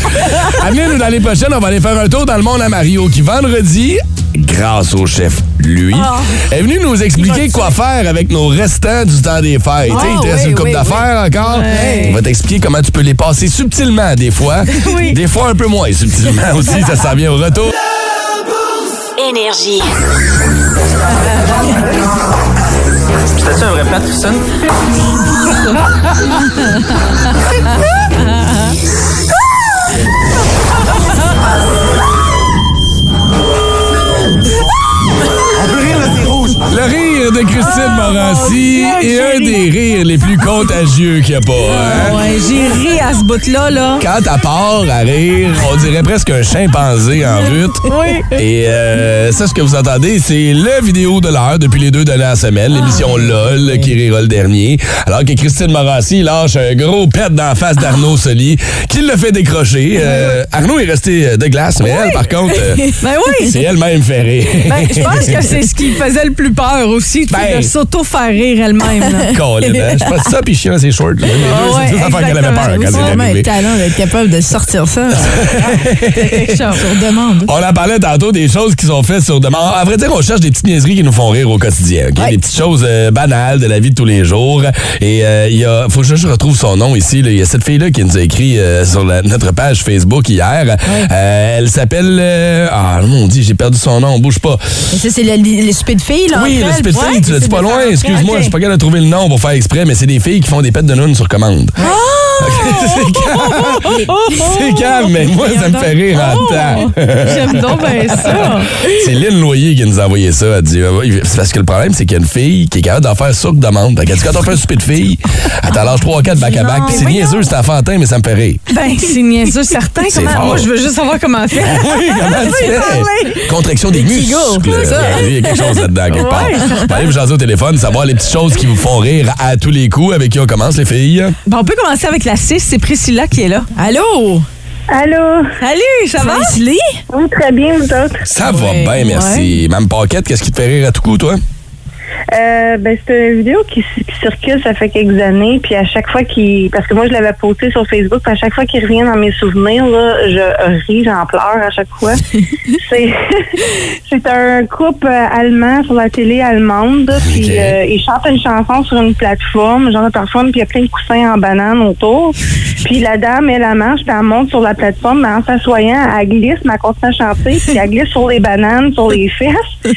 S2: Amenez-nous l'année prochaine, on va aller faire un tour dans le monde à Mario qui, vendredi, grâce au chef, lui,
S3: Ah.
S2: est venu nous expliquer quoi faire avec nos restants du temps des fêtes. Sais, il te reste
S4: oui,
S2: une coupe
S4: oui,
S2: d'affaires encore. Il va t'expliquer comment tu peux les passer subtilement des fois.
S3: Oui.
S2: Des fois un peu moins subtilement aussi. Ça s'en vient au retour.
S5: Énergie.
S6: C'était-tu un vrai plat, Tristan?
S2: Le rire de Christine Morancy
S3: Oh, Dieu,
S2: est un des rires les plus contagieux qu'il n'y a pas. hein?
S3: Ouais, j'ai ri à ce bout-là, là.
S2: Quand elle part à rire, on dirait presque un chimpanzé en rut.
S3: Oui.
S2: Et euh, ça, ce que vous entendez, c'est la vidéo de l'heure depuis les deux dernières semaines, l'émission
S3: Ah.
S2: LOL qui rira le dernier. Alors que Christine Morassi lâche un gros pet dans la face d'Arnaud Soli qui le fait décrocher. Euh, Arnaud est resté de glace, mais elle, par contre, euh,
S3: Ben oui.
S2: c'est elle-même rire.
S3: Ben, je pense que c'est ce qui faisait le plus peur aussi, tu sais,
S2: Ben.
S3: de s'auto-faire rire elle-même.
S2: Colin, hein? Je pense ça, puis chien dans ses shorts. là. Les deux,
S3: Ah ouais,
S2: c'est deux affaires qu'elle avait peur quand
S4: C'est
S2: elle
S4: vraiment un talent d'être capable de sortir ça.
S3: Quelque chose.
S4: Sur demande.
S2: On en parlait tantôt des choses qui sont faites sur demande. À vrai dire, on cherche des petites niaiseries qui nous font rire au quotidien. ok?
S4: Ouais.
S2: Des petites choses euh, banales de la vie de tous les jours. Et euh, il y a, faut que je retrouve son nom ici. là. Il y a cette fille-là qui nous a écrit euh, sur la- notre page Facebook hier. Euh, elle s'appelle... euh, ah, mon Dieu, j'ai perdu son nom. Bouge pas.
S4: Et ça, c'est le, le souper de filles, là.
S2: oui,
S4: entre
S2: le
S4: elles.
S2: Tu l'as dit pas loin?
S4: faire-
S2: Excuse-moi, je suis pas capable de trouver le nom pour faire exprès, mais c'est des filles qui font des pets de nounes sur commande. c'est calme. C'est calme, mais moi, ça me fait rire en temps.
S3: J'aime donc bien ça.
S2: C'est Lynn Loyer qui nous a envoyé ça. Elle dit, euh, c'est parce que le problème, c'est qu'il y a une fille qui est capable d'en faire ça que demande. Quand on fait un souper de filles, elle t'en lâche 3-4 back à back. Puis c'est niaiseux, c'est enfantin, mais ça me fait rire.
S3: Ben, c'est niaiseux, certain. Moi, je veux juste savoir comment fait.
S2: Oui, comment tu fais? Contraction des muscles. Il y a quelque chose là-dedans, quelque part. On aller vous jaser au téléphone, savoir les petites choses qui vous font rire à tous les coups. Avec qui on commence, les filles?
S3: Bon, on peut commencer avec la 6. C'est Priscilla qui est là.
S4: Allô?
S7: Allô?
S3: Salut, ça va?
S4: Leslie?
S7: Oui, très bien, vous autres?
S2: Ça va
S4: Ouais.
S2: bien, merci. Mme Paquette, qu'est-ce qui te fait rire à tout coup, toi?
S7: Euh, ben, c'est une vidéo qui, qui circule, ça fait quelques années, puis à chaque fois qu'il... Parce que moi, je l'avais posté sur Facebook, puis à chaque fois qu'il revient dans mes souvenirs, là, je ris, j'en pleure à chaque fois. c'est c'est un couple allemand sur la télé allemande, puis euh, ils chantent une chanson sur une plateforme, genre de plateforme, puis il y a plein de coussins en banane autour. Puis la dame, elle, elle marche, puis elle monte sur la plateforme, mais en s'assoyant, elle glisse, mais elle continue à chanter, puis elle glisse sur les bananes, sur les fesses.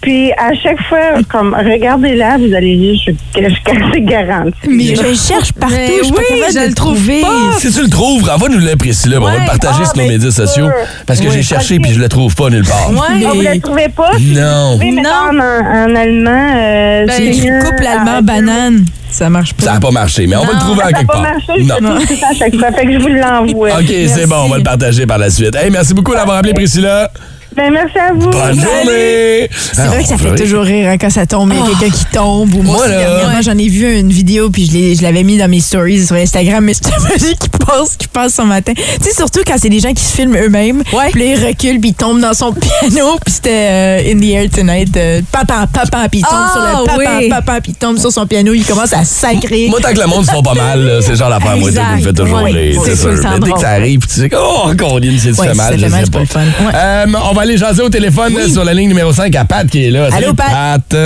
S7: Puis à chaque fois, comme regardez-la, vous allez dire je, que je c'est garanti.
S4: Mais je le cherche partout,
S3: Mais
S4: je suis pas
S3: oui,
S4: capable de
S3: le trouve
S4: trouver.
S3: pas.
S2: Si tu le trouves, renvoie-nous le Priscilla. On va le partager
S7: Ah,
S2: sur nos médias sociaux. Parce que
S7: Oui.
S2: j'ai cherché puis je le trouve pas nulle part.
S3: Ouais.
S7: Ah, vous la trouvez pas?
S2: Non.
S7: Mais
S3: Non.
S7: en, en allemand, euh,
S3: Ben,
S7: c'est
S4: Écrit
S7: mieux
S4: couple allemand
S7: avec-
S4: banane. Ça marche pas.
S2: Ça n'a pas marché, mais on va le trouver
S7: Ça
S2: à
S7: n'a
S2: quelque
S7: pas
S2: part.
S7: marché, je
S2: Non.
S7: tout ça à chaque fois. Fait que je vous l'envoie.
S2: OK, c'est bon, on va le partager par la suite. Hey, merci beaucoup d'avoir appelé Priscilla.
S7: Ben, merci à vous.
S2: Bonne journée.
S4: C'est vrai que ça fait toujours rire hein, quand ça tombe, il y a quelqu'un qui tombe. Ou moi,
S2: Moi,
S4: aussi,
S2: là-
S4: dernièrement, j'en ai vu une vidéo puis je l'ai- je l'avais mis dans mes stories sur Instagram, mais c'était magique qui passe, qui passe son matin. Tu sais, surtout quand c'est des gens qui se filment eux-mêmes.
S3: Ouais.
S4: Puis là, ils reculent puis ils tombent dans son piano puis c'était euh, In the Air Tonight. euh, papa, papa, puis il tombe
S3: Ah,
S4: sur le papa,
S3: oui.
S4: papa, puis il tombe sur son piano, il commence à sacrer.
S2: Moi, tant que le monde se font pas mal, là, c'est le genre moi,
S3: Exact.
S2: ça me fait toujours
S3: Oui,
S2: rire,
S3: c'est
S2: c'est
S3: sûr, ça
S2: Mais dès que ça arrive, puis tu sais, oh, Coline, c'est
S4: Ouais,
S2: fait mal,
S4: ça
S2: je
S4: mal,
S2: sais
S4: c'est
S2: pas.
S4: pas le fun. Ouais.
S2: Euh, on va aller jaser au téléphone sur la ligne numéro 5 à Pat qui est là.
S4: Allô,
S2: Salut,
S4: Pat.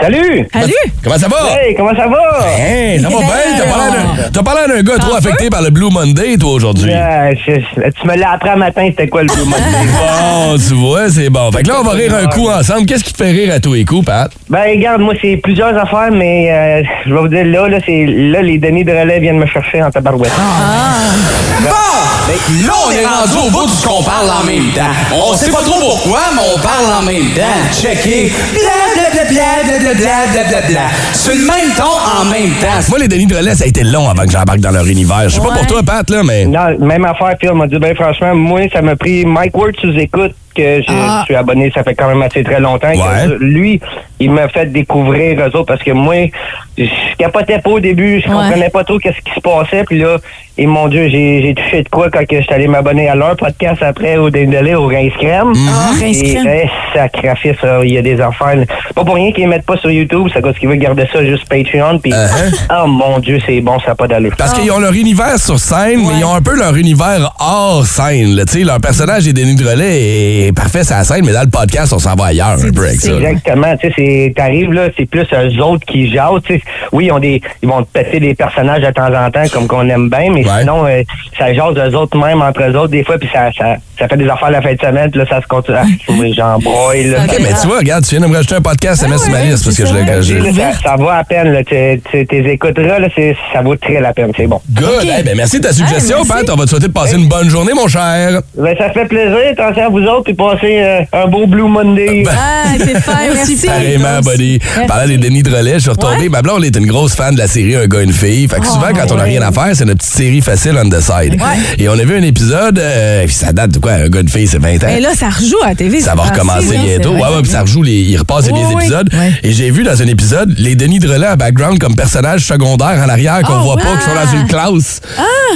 S8: Salut!
S3: Salut.
S2: Comment ça va?
S8: Hey, comment ça va?
S2: Hey, ça va bien? T'as parlé d'un- T'as parlé d'un gars trop affecté par le Blue Monday, toi, aujourd'hui?
S8: Euh, je- tu me l'as appris un matin, c'était quoi le Blue Monday?
S2: Bon, tu vois, c'est bon. Fait que là, on va rire un coup ensemble. Qu'est-ce qui te fait rire à tous les coups, Pat?
S8: Ben, regarde, moi, c'est plusieurs affaires, mais euh, je vais vous dire, là, là, c'est, là, les Denis de relais viennent me chercher en tabarouette.
S1: Bon! Là, on est rendu au bout du qu'on parle en même temps. On sait pas trop pourquoi, mais on parle en même temps. Checker. Bla, bla, bla, bla, bla, bla, bla, bla, bla. Sur le même ton, en même temps.
S2: Moi, les Denis de relais, ça a été long avant que j'embarque dans leur univers. Je sais pas pour toi, Pat, là, mais.
S8: Non, même affaire, Phil m'a dit, ben, franchement, moi, ça m'a pris Mike Ward sous écoute que je,
S4: Ah.
S8: je suis abonné, ça fait quand même assez très longtemps. que
S2: Ouais.
S8: lui, il m'a fait découvrir eux autres parce que moi, je capotais pas au début, je comprenais pas trop qu'est-ce qui se passait, puis là, et mon Dieu, j'ai touché de quoi quand je suis allé m'abonner à leur podcast après au Dindolé, au Rince Crème.
S4: Ah, Rince
S8: Et,
S4: Crème.
S8: eh, sacrifice, ça, il y a des affaires. Pas pour rien qu'ils les mettent pas sur YouTube, c'est parce qu'ils veulent garder ça juste Patreon, puis
S2: Uh-huh.
S8: oh mon Dieu, c'est bon, ça n'a pas d'allure.
S2: Parce qu'ils ont leur univers sur scène, mais ils ont un peu leur univers hors scène. là. Tu sais, leur personnage des Denis de relais est parfait sur la scène, mais dans le podcast, on s'en va ailleurs un peu avec ça. là.
S8: Exactement, tu sais, c'est t'arrives là, c'est plus eux autres qui jasent. Oui, ils ont des, ils vont te péter des personnages de temps en temps comme qu'on aime bien, mais
S2: Ouais.
S8: sinon, euh, ça jase eux autres même entre eux autres des fois, puis ça, ça, ça fait des affaires la fin de semaine, puis là, ça se continue. Broille là.
S2: OK, mais tu vois, regarde, tu viens de me rajouter un podcast, ça met sur ma liste parce que je le.
S8: ça, ça va à peine, t'es écouteras, ça vaut très la peine, c'est bon.
S2: Good. Ben, merci de ta suggestion. Pat. On va te souhaiter de passer une bonne journée, mon cher.
S8: Ben, ça fait plaisir, attention à vous autres, puis passez euh, un beau Blue Monday.
S2: Ben,
S3: Ah, c'est fin, merci.
S2: Pareillement, buddy. Parlant des Denis de relais, je suis retombé. Ma blonde est une grosse fan de la série Un gars, une fille. Fait que souvent, quand on n'a rien à faire, c'est notre petite série facile on the side. Et on a vu un épisode, euh, puis ça date de quoi? Un gars, une fille, c'est 20 ans.
S3: Et là, ça rejoue à la TV.
S2: Ça va recommencer bientôt. Ouais, ouais, puis ça rejoue les. Il repasse les
S3: Oui, oui.
S2: Et j'ai vu dans un épisode les Denis de relais en background comme personnages secondaires en arrière qu'on
S3: Oh,
S2: voit
S3: ouais.
S2: pas, qui sont dans une classe.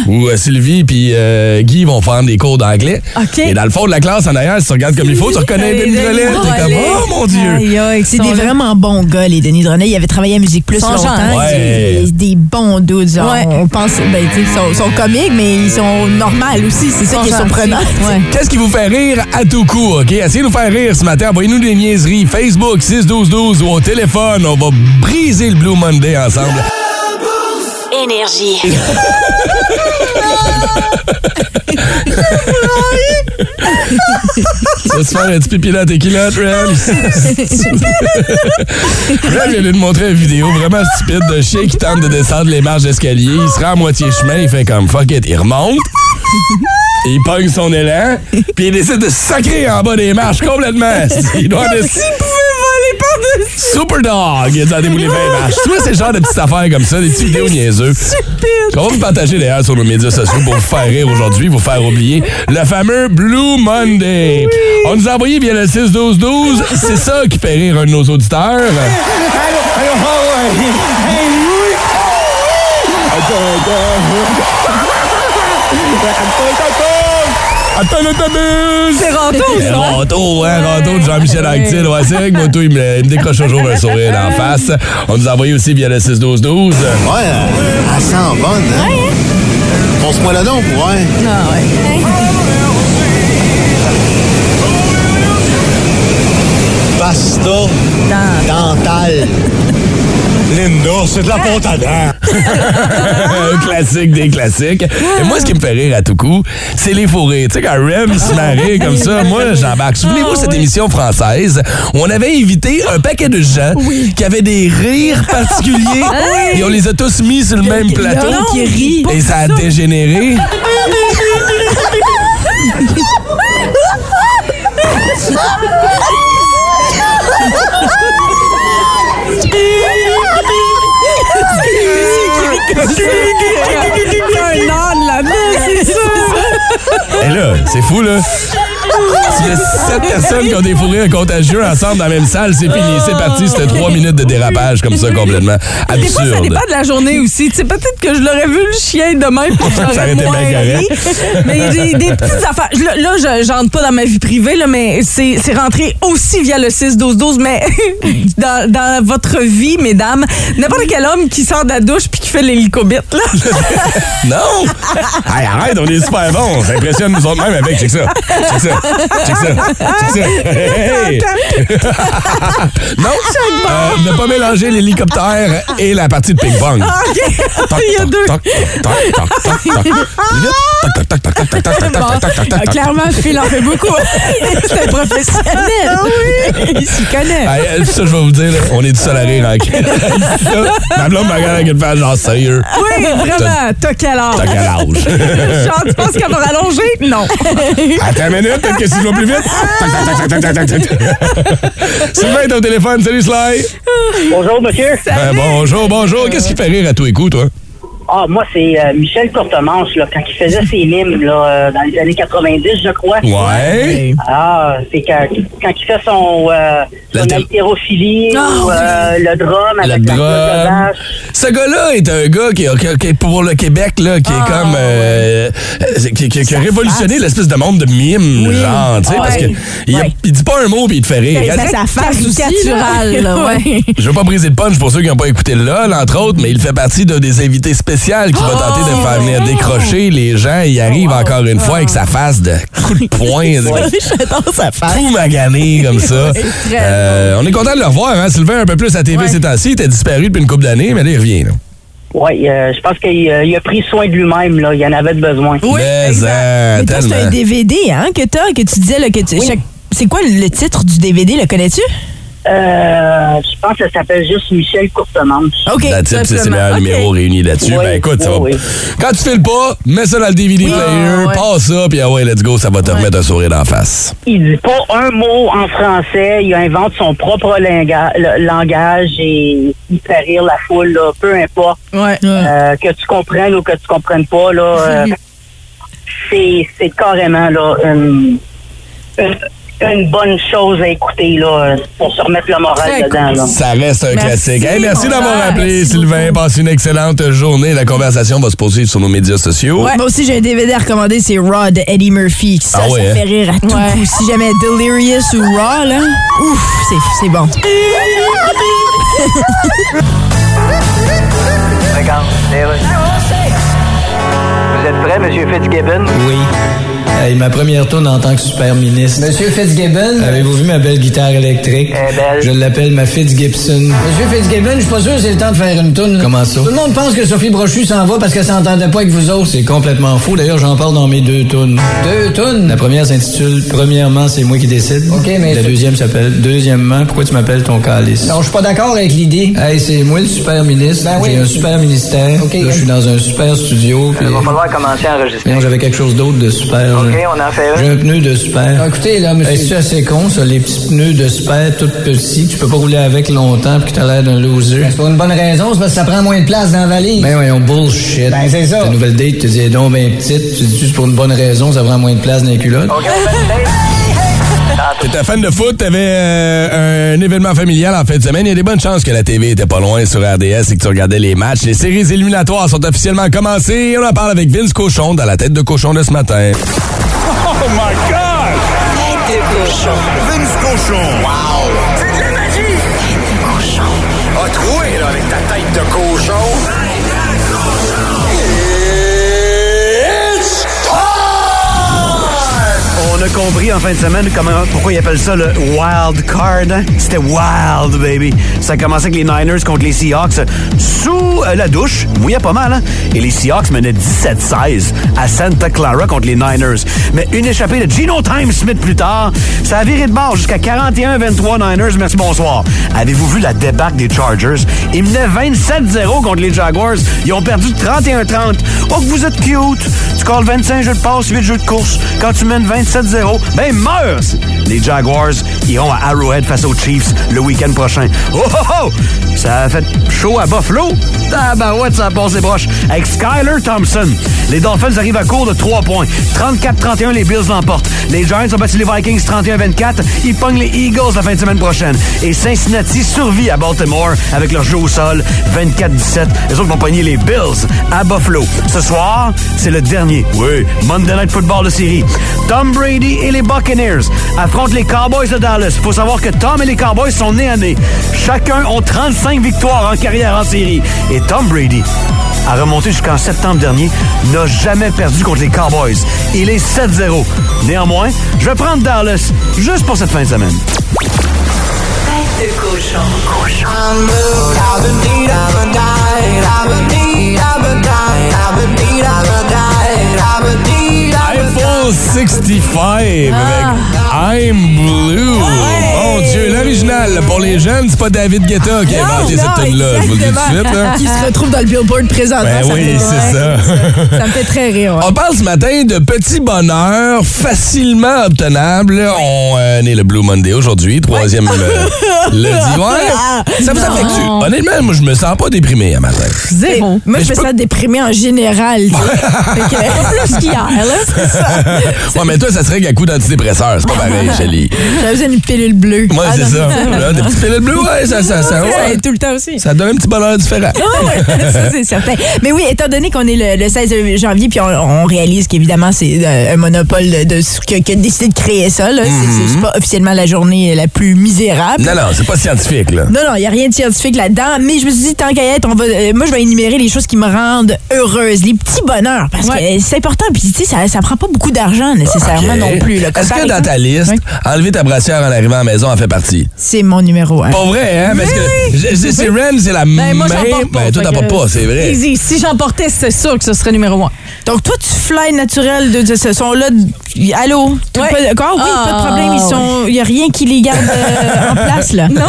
S2: Où euh, Sylvie puis euh, Guy vont prendre des cours d'anglais. Et dans le fond de la classe en arrière, si tu regardes comme il faut, tu reconnais Denis de T'es comme, oh mon Dieu.
S4: C'est
S3: ils
S4: des vraiment bons gars, les Denis Dronet. Ils avaient travaillé à Musique Plus longtemps.
S2: Ouais.
S4: Des, des bons dudes.
S3: Ouais.
S4: On pense, ben, ils sont, sont comiques, mais ils sont normaux aussi. C'est ça qui est
S3: sont
S4: surprenant.
S2: Qu'est-ce qui vous fait rire à tout coup, OK? Essayez de nous faire rire ce matin. Envoyez-nous des niaiseries. Facebook 61212 ou au téléphone. On va briser le Blue Monday ensemble.
S5: Énergie.
S2: Tu vas se faire un petit pipi dans tes culottes, Ren? Ren vient de montrer une vidéo vraiment stupide de chien qui tente de descendre les marches d'escalier. Il se rend à moitié chemin, il fait comme fuck it, il remonte. Il pogne son élan, puis il décide de se sacrer en bas des marches complètement. Il doit de... Super Dog! Il a déboulé 20 marches. Tu vois, c'est le genre de petites affaires comme ça, des petites vidéos niaiseux. Qu'on va vous partager d'ailleurs sur nos médias sociaux pour vous faire rire aujourd'hui, vous faire oublier le fameux Blue Monday. On nous a envoyé via le 6-12-12. C'est ça qui fait rire un de nos auditeurs. Attends l'autobus!
S3: C'est Ranto,
S2: C'est
S3: ça.
S2: Ranto, hein, Ranto de Jean-Michel Actil. Ouais, c'est vrai que Moto, il me, il me décroche toujours un sourire en face. On nous a envoyé aussi via le 6-12-12.
S9: Ouais, elle, elle sent bonne, hein? Pense-moi là donc, ouais. Pasta dental. Linda, c'est de la pâte à dents.
S2: un classique des classiques. Et moi, ce qui me fait rire à tout coup, c'est les fourrés. Tu sais, quand Rem se marie comme ça, moi, j'embarque. Souvenez-vous cette émission française où on avait invité un paquet de gens qui avaient des rires particuliers et on les a tous mis sur le même plateau.
S4: qui rit.
S2: Et ça a dégénéré. Et là, c'est fou, là. S'il y a sept personnes qui ont des fourrés contagieux ensemble dans la même salle, c'est fini. C'est parti. C'était trois minutes de dérapage comme ça, complètement
S3: Des fois, ça
S2: absurde.
S3: dépend de la journée aussi. Tu sais, peut-être que je l'aurais vu le chien demain puis
S2: Ça aurait été
S3: moins ri. Mais j'ai des petites affaires. Là, je j'entre pas dans ma vie privée, là, mais c'est c'est rentré aussi via le 6-12-12. Mais dans, dans votre vie, mesdames, n'importe quel homme qui sort de la douche puis qui fait l'hélicobite, là.
S2: Non! Hey, arrête, on est super bons. Ça impressionne nous autres même avec. Check ça. Check ça. Check ça. Check ça. Hey! non! Euh, ne pas mélanger l'hélicoptère et la partie de ping-pong.
S3: Ah. Il y a deux.
S2: Toc, toc, toc, toc, toc. Vite. Toc, toc, toc, toc, toc, toc, toc, toc, toc, toc, toc, toc,
S4: Ah,
S2: toc.
S4: clairement, Phil en fait beaucoup. C'est un professionnel. Il s'y connaît.
S2: Hey, euh, ça, je vais vous dire, là, on est tout seul à rire en. Ma blonde me regarde avec une face genre sérieux.
S3: Oui, vraiment. T'as quel âge?
S2: T'as quel âge?
S3: Genre, tu penses qu'elle va rallonger? Non.
S2: Attends une minute, peut-être que si je vais plus vite? Sylvain est au téléphone. Salut, Sly.
S8: Bonjour, monsieur.
S2: Ben, bonjour, bonjour. Qu'est-ce qui fait rire à tous les coups, toi?
S8: Ah, moi, c'est euh, Michel Courtemanche, là, quand il faisait ses mimes, là, euh, dans les années 90, je crois.
S2: Ouais.
S8: Ah, c'est quand, quand il fait son, euh, son haltérophilie ou euh, le drum
S2: Le
S8: avec la de
S2: drum.
S8: vache.
S2: Ce gars-là est un gars qui, qui- qui est pour le Québec, là, qui est comme. euh, euh, qui, qui- qui a révolutionné l'espèce de monde de mime, genre, tu sais, parce que
S4: Ouais.
S2: il, a-
S4: Ouais.
S2: il dit pas un mot puis il te fait rire.
S4: Ça, ça face aussi,
S3: Caricatural,
S4: là.
S3: ouais.
S2: Je veux pas briser le punch pour ceux qui n'ont pas écouté le LOL, entre autres, mais il fait partie d'un des invités spéciaux qui va tenter de faire venir décrocher les gens. Il arrive encore une fois avec sa face de coup de poing.
S4: J'adore sa face.
S2: Tout magané comme ça. Euh, on est content de le revoir, hein, Sylvain, un peu plus à TV ces temps-ci. Il était disparu depuis une couple d'années, mais là, il revient. Là.
S8: Oui, euh, je pense qu'il euh, il a pris soin de lui-même, là. Il en avait de besoin.
S2: mais, euh,
S4: Mais toi, c'est un. DVD hein, que t'as, que tu disais là, que tu. chaque- C'est quoi le titre du DVD, le connais-tu?
S8: Euh, je pense que ça s'appelle juste Michel Courtemanche.
S4: OK.
S2: La type, c'est meilleurs
S3: Ok.
S2: numéros réunis là-dessus.
S8: Oui,
S2: ben écoute, ça va.
S8: oui.
S2: Quand tu files pas, mets ça dans le DVD player, passe ça, puis ah ouais, let's go, ça va te remettre un sourire d'en face.
S8: Il dit pas un mot en français. Il invente son propre le- langage et il fait rire la foule, là, peu importe. Euh, que tu comprennes ou que tu comprennes pas, là, euh, c'est, c'est carrément là, une, une, une bonne chose à écouter là, pour se remettre le moral
S3: Très
S8: dedans. Là.
S2: Ça reste un
S3: Merci,
S2: classique. Hey, merci d'avoir appelé,
S3: Merci
S2: Sylvain. Passe une excellente journée. La conversation va se poursuivre sur nos médias sociaux.
S4: Moi aussi, j'ai un DVD à recommander, c'est Raw de Eddie Murphy. Ça,
S2: Ah ouais,
S4: ça
S2: hein?
S4: fait rire à tout
S3: Ouais.
S4: coup. Si jamais Delirious ou Raw, là, ouf, c'est, c'est bon.
S6: Regarde, Vous êtes prêt, Monsieur Fitzgibbon?
S10: Oui. Hey, ma première tourne en tant que super ministre.
S11: Monsieur Fitzgibbon?
S10: Avez-vous vu ma belle guitare électrique?
S11: Elle est belle.
S10: Je l'appelle ma Fitzgibson.
S11: Monsieur Fitzgibbon, je suis pas sûr que c'est le temps de faire une toune.
S10: Comment ça?
S11: Tout le monde pense que Sophie Brochu s'en va parce qu'elle s'entendait pas avec vous autres.
S10: C'est complètement faux. D'ailleurs, j'en parle dans mes deux tunes.
S11: Deux tounes?
S10: La première s'intitule Premièrement, c'est moi qui décide.
S11: OK, mais
S10: La deuxième s'appelle Deuxièmement, pourquoi tu m'appelles ton calice?
S11: Non, je suis pas d'accord avec l'idée.
S10: Hey, c'est moi le super ministre.
S11: Ben oui.
S10: J'ai un super ministère.
S11: OK.
S10: Là, je suis dans un super studio.
S6: Il va falloir commencer à enregistrer.
S10: Non, j'avais quelque chose d'autre de super.
S6: OK, on en fait
S10: J'ai
S6: un.
S10: pneu de super.
S11: Non, écoutez, là, monsieur-
S10: c'est assez con, ça, les petits pneus de super tout petits? Tu peux pas rouler avec longtemps puis que t'as l'air d'un loser.
S11: C'est pour une bonne raison, c'est parce que ça prend moins de place dans la valise.
S10: Ben oui, on bullshit.
S11: Ben, c'est ça.
S10: Ta nouvelle date, tu dis, donc ben petite. Tu dis juste pour une bonne raison, ça prend moins de place dans les culottes?
S6: OK, on fait une date.
S2: T'étais fan de foot, t'avais euh, un événement familial en fin de semaine. Il y a des bonnes chances que la TV était pas loin sur RDS et que tu regardais les matchs. Les séries éliminatoires sont officiellement commencées. On en parle avec Vince Cochon dans la tête de cochon de ce matin.
S9: Oh my God!
S5: Tête de cochon.
S9: Vince Cochon! Wow!
S5: C'est de la magie. Tête de cochon.
S9: A troué, là, avec ta tête de cochon. It's
S12: compris en fin de semaine comment, pourquoi ils appellent ça le wild card. hein? C'était wild, baby. Ça a commencé avec les Niners contre les Seahawks sous euh, la douche. Mouillait pas mal, hein? Et les Seahawks menaient 17-16 à Santa Clara contre les Niners. Mais une échappée de Gino Time Smith plus tard, ça a viré de bord jusqu'à 41-23 Niners. Merci, bonsoir. Avez-vous vu la débarque des Chargers? Ils menaient 27-0 contre les Jaguars. Ils ont perdu 31-30. Oh, que vous êtes cute! Tu calls 25 jeux de passe, 8 jeux de course. Quand tu mènes 27-0, ben meurs! Les Jaguars iront à Arrowhead face aux Chiefs le week-end prochain. Oh oh oh! Ça a fait chaud à Buffalo? Ah ben ouais, ça a passé broche. Avec Skyler Thompson, les Dolphins arrivent à court de 3 points. 34-31, les Bills l'emportent. Les Giants ont battu les Vikings 31-24. Ils pognent les Eagles la fin de semaine prochaine. Et Cincinnati survit à Baltimore avec leur jeu au sol 24-17. Les autres vont pogner les Bills à Buffalo. Ce soir, c'est le dernier, oui, Monday Night Football de série. Tom Brady et les Buccaneers les Cowboys de Dallas. Faut savoir que Tom et les Cowboys sont nés à nez. Chacun ont 35 victoires en carrière en série. Et Tom Brady a remonté jusqu'en septembre dernier, n'a jamais perdu contre les Cowboys. Il est 7-0. Néanmoins, je vais prendre Dallas juste pour cette fin de semaine.
S5: Tête de cochon. Cochon.
S2: Eiffel 65 avec I'm Blue. Mon Dieu, l'original pour les jeunes, c'est pas David Guetta qui a inventé cette tune là je vous le dis tout de suite. Là.
S4: Qui se retrouve dans le Billboard présentement.
S2: Ben
S4: ça
S2: oui,
S4: me-
S2: c'est ça.
S4: Ça me fait très rire. ouais.
S2: On parle ce matin de petits bonheurs facilement obtenables. On euh, est le Blue Monday aujourd'hui, troisième euh, lundi. Ouais. Ça vous affecte Honnêtement, moi, je me sens pas déprimé un matin.
S4: Zéro. Moi,
S2: Mais
S4: je
S2: je
S4: me
S2: peux-
S4: sens déprimée en général. Fait que, pas plus qu'hier, là, c'est ça.
S2: ouais, mais toi, ça serait qu'à coup d'antidépresseur. C'est pas pareil, Chélie.
S4: J'avais besoin d'une pilule bleue.
S2: Ouais,
S4: Ah,
S2: c'est ça. Là, des petites pilules bleues, ouais, ça, ça, ça, ouais.
S4: tout le temps aussi.
S2: ça donne un petit bonheur différent.
S4: Ouais, ça c'est certain. Mais oui, étant donné qu'on est le, le 16 janvier, puis on, on réalise qu'évidemment c'est euh, un monopole de, ce que, que décidé de créer ça. Là. C'est- C'est pas officiellement la journée la plus misérable.
S2: Non, non, c'est pas scientifique, là.
S4: Non, non, il n'y a rien de scientifique là-dedans. Mais je me suis dit, tant qu'à y être, on va, euh, moi, je vais énumérer les choses qui me rendent heureuse, les petits bonheurs. Parce que c'est important. Puis, tu sais, ça, ça prend pas beaucoup d'argent nécessairement
S2: Ok.
S4: non plus.
S2: Est-ce que dans ta liste,
S4: Oui.
S2: enlever ta brassière en arrivant à la maison en fait partie?
S4: C'est mon numéro un.
S2: Pas vrai, hein? Parce que c'est Ren, c'est la
S3: Ben,
S2: même.
S3: moi, j'en porte pas.
S2: Ben, toi, t'en portes pas, c'est vrai.
S3: Easy. Si j'en portais, c'est sûr que ce serait numéro un.
S4: Donc, toi, tu fly naturel de, de ce son-là. Allô?
S3: Ouais.
S4: Pas- D'accord, oui,
S3: Ah,
S4: pas de problème. Ils sont. Il n'y a rien qui les garde euh, en place, là.
S3: Non,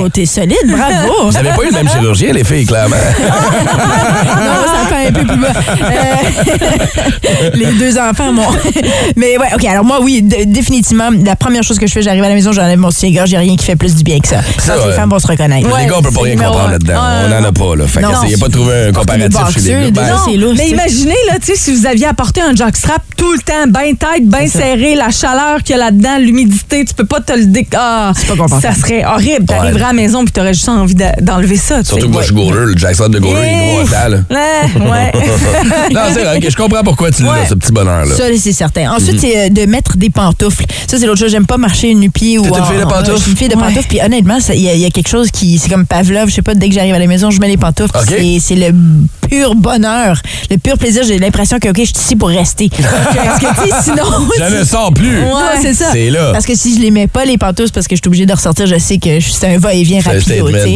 S4: Wow, t'es solide, bravo.
S2: Vous avez pas eu le même chirurgien, les filles, clairement.
S4: non, ça fait un peu plus bas. Euh, les deux enfants, mon. Mais ouais, OK. Alors, moi, oui, définitivement, la première chose que je fais, j'arrive à la maison, j'enlève mon soutien-gorge, j'ai rien qui fait plus du bien que ça.
S2: Ça,
S4: les femmes vont se reconnaître.
S2: les gars, on peut pas rien comprendre là-dedans.
S4: Ah,
S2: on n'en a pas, là. Fait que, a pas trouvé un comparatif chez les gars. Ben,
S3: Mais imaginez, là, tu sais, si vous aviez apporté un jockstrap tout le temps, bien tête, bien serré, la chaleur qu'il y a là-dedans, l'humidité, tu peux pas te le dé... Ah. Ça serait horrible. T'arriverais à la maison puis t'aurais juste envie de- d'enlever ça. tu
S2: Surtout que moi, je suis goaler. Le Jackson de goaler, il est gros à.
S3: Ouais, ouais.
S2: non, c'est vrai, ok, je comprends pourquoi tu l'as, ce petit bonheur-là.
S4: C'est certain. Ensuite,
S2: Mhm.
S4: c'est euh, de mettre des pantoufles. Ça, c'est l'autre chose. J'aime pas marcher nu-pied ou.
S2: T'es une fille de pantoufles?
S4: Je suis une fille de
S3: Ouais.
S4: pantoufles. Puis honnêtement, ça- il y, a- il y a quelque chose qui. C'est comme Pavlov. Je sais pas, dès que j'arrive à la maison, je mets les pantoufles. C'est le pur bonheur, le pur plaisir. J'ai l'impression que, OK, je suis ici pour rester. Parce que, tu sais, sinon...
S2: Je ne sors plus.
S4: Ouais, c'est ça.
S2: C'est là.
S4: Parce que si je les mets pas, les pantoufles, parce que je suis obligée de ressortir, je sais que c'est un va-et-vient rapide.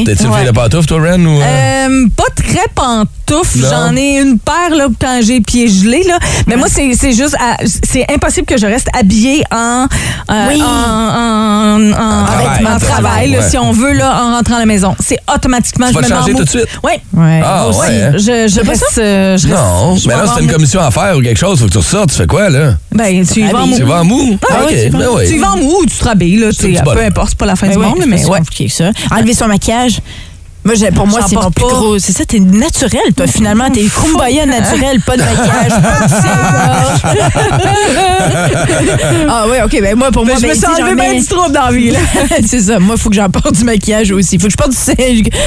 S2: T'es-tu une fille de pantoufles, toi, Ren? Ou, euh?
S3: Euh, pas très pantoufle.
S2: Non.
S3: J'en ai une paire là, quand j'ai pieds gelés. Là. Mais moi, c'est c'est juste... C'est impossible que je reste habillée en... euh,
S4: Oui.
S3: en, en, en-
S2: travail.
S3: en
S2: En
S3: travail, là,
S2: Ouais.
S3: si on veut, là, en rentrant à la maison. C'est automatiquement...
S2: Tu vas
S3: je
S2: te
S3: me mets en
S2: changer tout de suite?
S3: Oui.
S4: Ouais.
S2: Ah,
S3: Moi aussi.
S2: ouais, hein?
S3: Je, je reste... euh, je reste-
S2: Non,
S3: je
S2: mais là, c'est une
S3: mou.
S2: commission à faire ou quelque chose. Faut que tu ressortes. Tu fais quoi, là?
S3: Ben, tu y vas en mou.
S2: Tu vas en mou?
S3: Ah,
S2: OK,
S3: tu,
S2: ben
S3: vas,
S2: oui.
S3: tu y vas en mou ou tu te rhabilles, là, peu importe, c'est pas la fin
S4: Ben
S3: du monde,
S4: c'est
S3: mais ouais.
S4: compliqué que ça. Enlever son maquillage. Moi, pour moi, c'est mon
S3: porte
S4: plus
S3: pas.
S4: gros. C'est ça, t'es naturel, toi. Finalement, t'es kumbaya naturel, pas de maquillage, pas de cire. ah ouais, ok. Ben moi, pour
S3: Ben,
S4: moi,
S3: je me
S4: ben,
S3: suis enlevé bien du trouble dans la vie, là.
S4: c'est ça. Moi, il faut que j'en porte du maquillage aussi. Faut que je porte du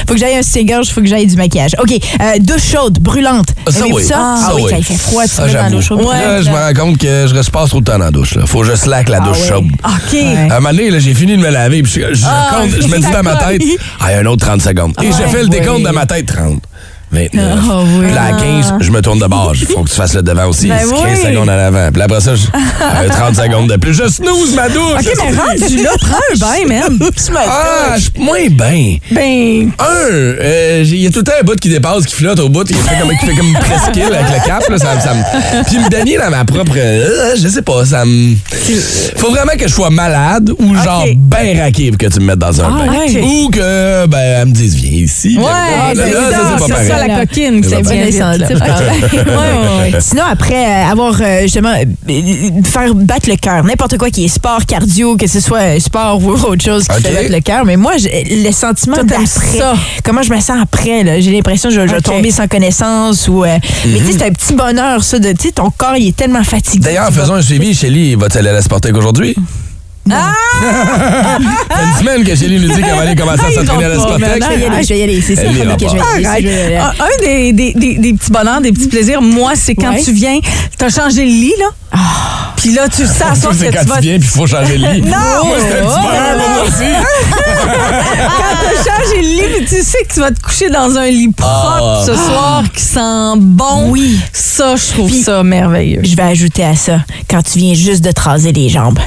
S4: faut que j'aille un cigare, faut que j'aille du maquillage. OK. Euh, douche chaude, brulante.
S2: Ça, oui.
S4: ça? Ah,
S2: Ça,
S4: oui,
S2: oui.
S4: quand il fait froid, tu mets dans
S2: j'avoue.
S4: l'eau chaude.
S2: Là, je me rends compte que je reste pas trop de temps dans la douche. Là. Faut que je slack la douche
S4: ouais.
S2: chaude.
S3: OK.
S2: À un moment donné, là, j'ai fini de me laver, puis je, je
S3: Ah,
S2: compte, je me dis dans ma tête, ah, il y a un autre 30 secondes. Et je fais le décompte dans ma tête, 30. 29.
S4: Ah, oui.
S2: Puis là, à 15, je me tourne de bord. Il faut que tu fasses le devant aussi.
S3: Ben
S2: 15
S3: oui.
S2: secondes en avant. Puis après ça, je, euh, 30 secondes de plus. Je snooze ma douche.
S3: OK, mais rendu là, prends un bain, même.
S2: Ah, je suis moins bien.
S3: Ben,
S2: Un, euh, il y a tout le temps un bout qui dépasse, qui flotte au bout, qui fait comme, qui fait comme une presqu'île avec le cap. Là, ça, ça me... Puis me baigner dans ma propre... euh, je sais pas, ça me... Faut vraiment que je sois malade ou genre ben raqué pour que tu me mettes dans un
S3: Ah,
S2: bain. Ou que, ben, elle me dise, viens ici.
S3: ouais,
S2: Là,
S3: ben,
S2: là, ça, c'est pas pareil.
S3: La coquine.
S2: C'est
S3: C'est
S2: pas
S3: bien.
S4: Sinon, après, euh, avoir euh, justement euh, faire battre le cœur, n'importe quoi qui est sport, cardio, que ce soit sport ou autre chose qui fait battre le cœur. Mais moi, j'ai- le sentiment
S3: Toi, t'aimes
S4: d'après,
S3: ça.
S4: comment je me sens après, là, j'ai l'impression que je, vais tomber sans connaissance ou. euh, Mais
S2: Mhm.
S4: tu sais, c'est un petit bonheur, ça, de, tu sais, ton corps, il est tellement fatigué.
S2: D'ailleurs, faisons un suivi. Shelly, va-t-elle aller à la Sportec aujourd'hui?
S3: Ah!
S2: Ça fait une semaine que Shelly nous dit qu'elle va aller commencer à s'entraîner à la
S3: pas,
S2: Sportec.
S4: Je vais y aller, je vais y aller. C'est ça, que je vais y aller.
S3: Arrête.
S4: Je vais y aller.
S3: Un, un des, des, des, des petits bonheurs, des petits plaisirs, moi, c'est quand
S4: Ouais.
S3: tu viens, t'as changé le lit, là. Puis là, tu sais à soir
S2: C'est
S3: que
S2: quand
S3: tu vas...
S2: viens puis il faut changer le lit.
S3: Non!
S2: Moi, c'est un petit bonheur pour moi aussi.
S3: Quand t'as changé le lit, puis tu sais que tu vas te coucher dans un lit propre
S2: Ah.
S3: ce soir qui sent bon.
S4: Oui.
S3: Ça, je trouve ça merveilleux.
S4: Je vais ajouter à ça, quand tu viens juste de te raser les jambes.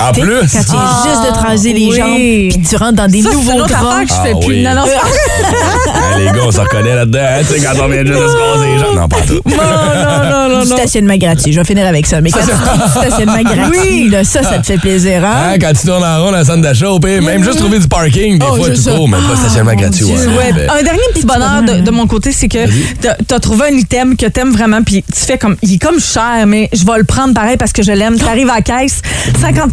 S2: En
S4: Tu
S2: plus.
S4: Quand tu viens
S3: Ah,
S4: juste de te raser les
S3: oui.
S4: jambes, puis tu rentres dans des
S3: Ça,
S4: nouveaux draps.
S3: que je fais
S2: Ah
S3: plus.
S2: oui.
S3: Non, non, c'est-
S2: Ah, les gars, on se reconnaît là-dedans. hein, tu sais, quand on vient juste de se les jambes. Non, pas tout.
S3: non, non, non, non,
S4: Du stationnement gratuit. Je vais finir avec ça. Mais quand tu stationnement gratuit, là, ça, ça te fait plaisir, hein?
S2: Hein, quand tu tournes en rond dans la centre d'achat, au pire, même juste trouver du parking, des
S4: Oh,
S2: fois,
S4: c'est
S2: tu trouves, mais pas stationnement gratuit. Ouais.
S3: Ouais, un dernier petit bonheur de, de mon côté, c'est que t'as- t'as trouvé un item que t'aimes vraiment, puis tu fais comme, il est comme cher, mais je vais le prendre pareil parce que je l'aime. T'arrives à la caisse, 50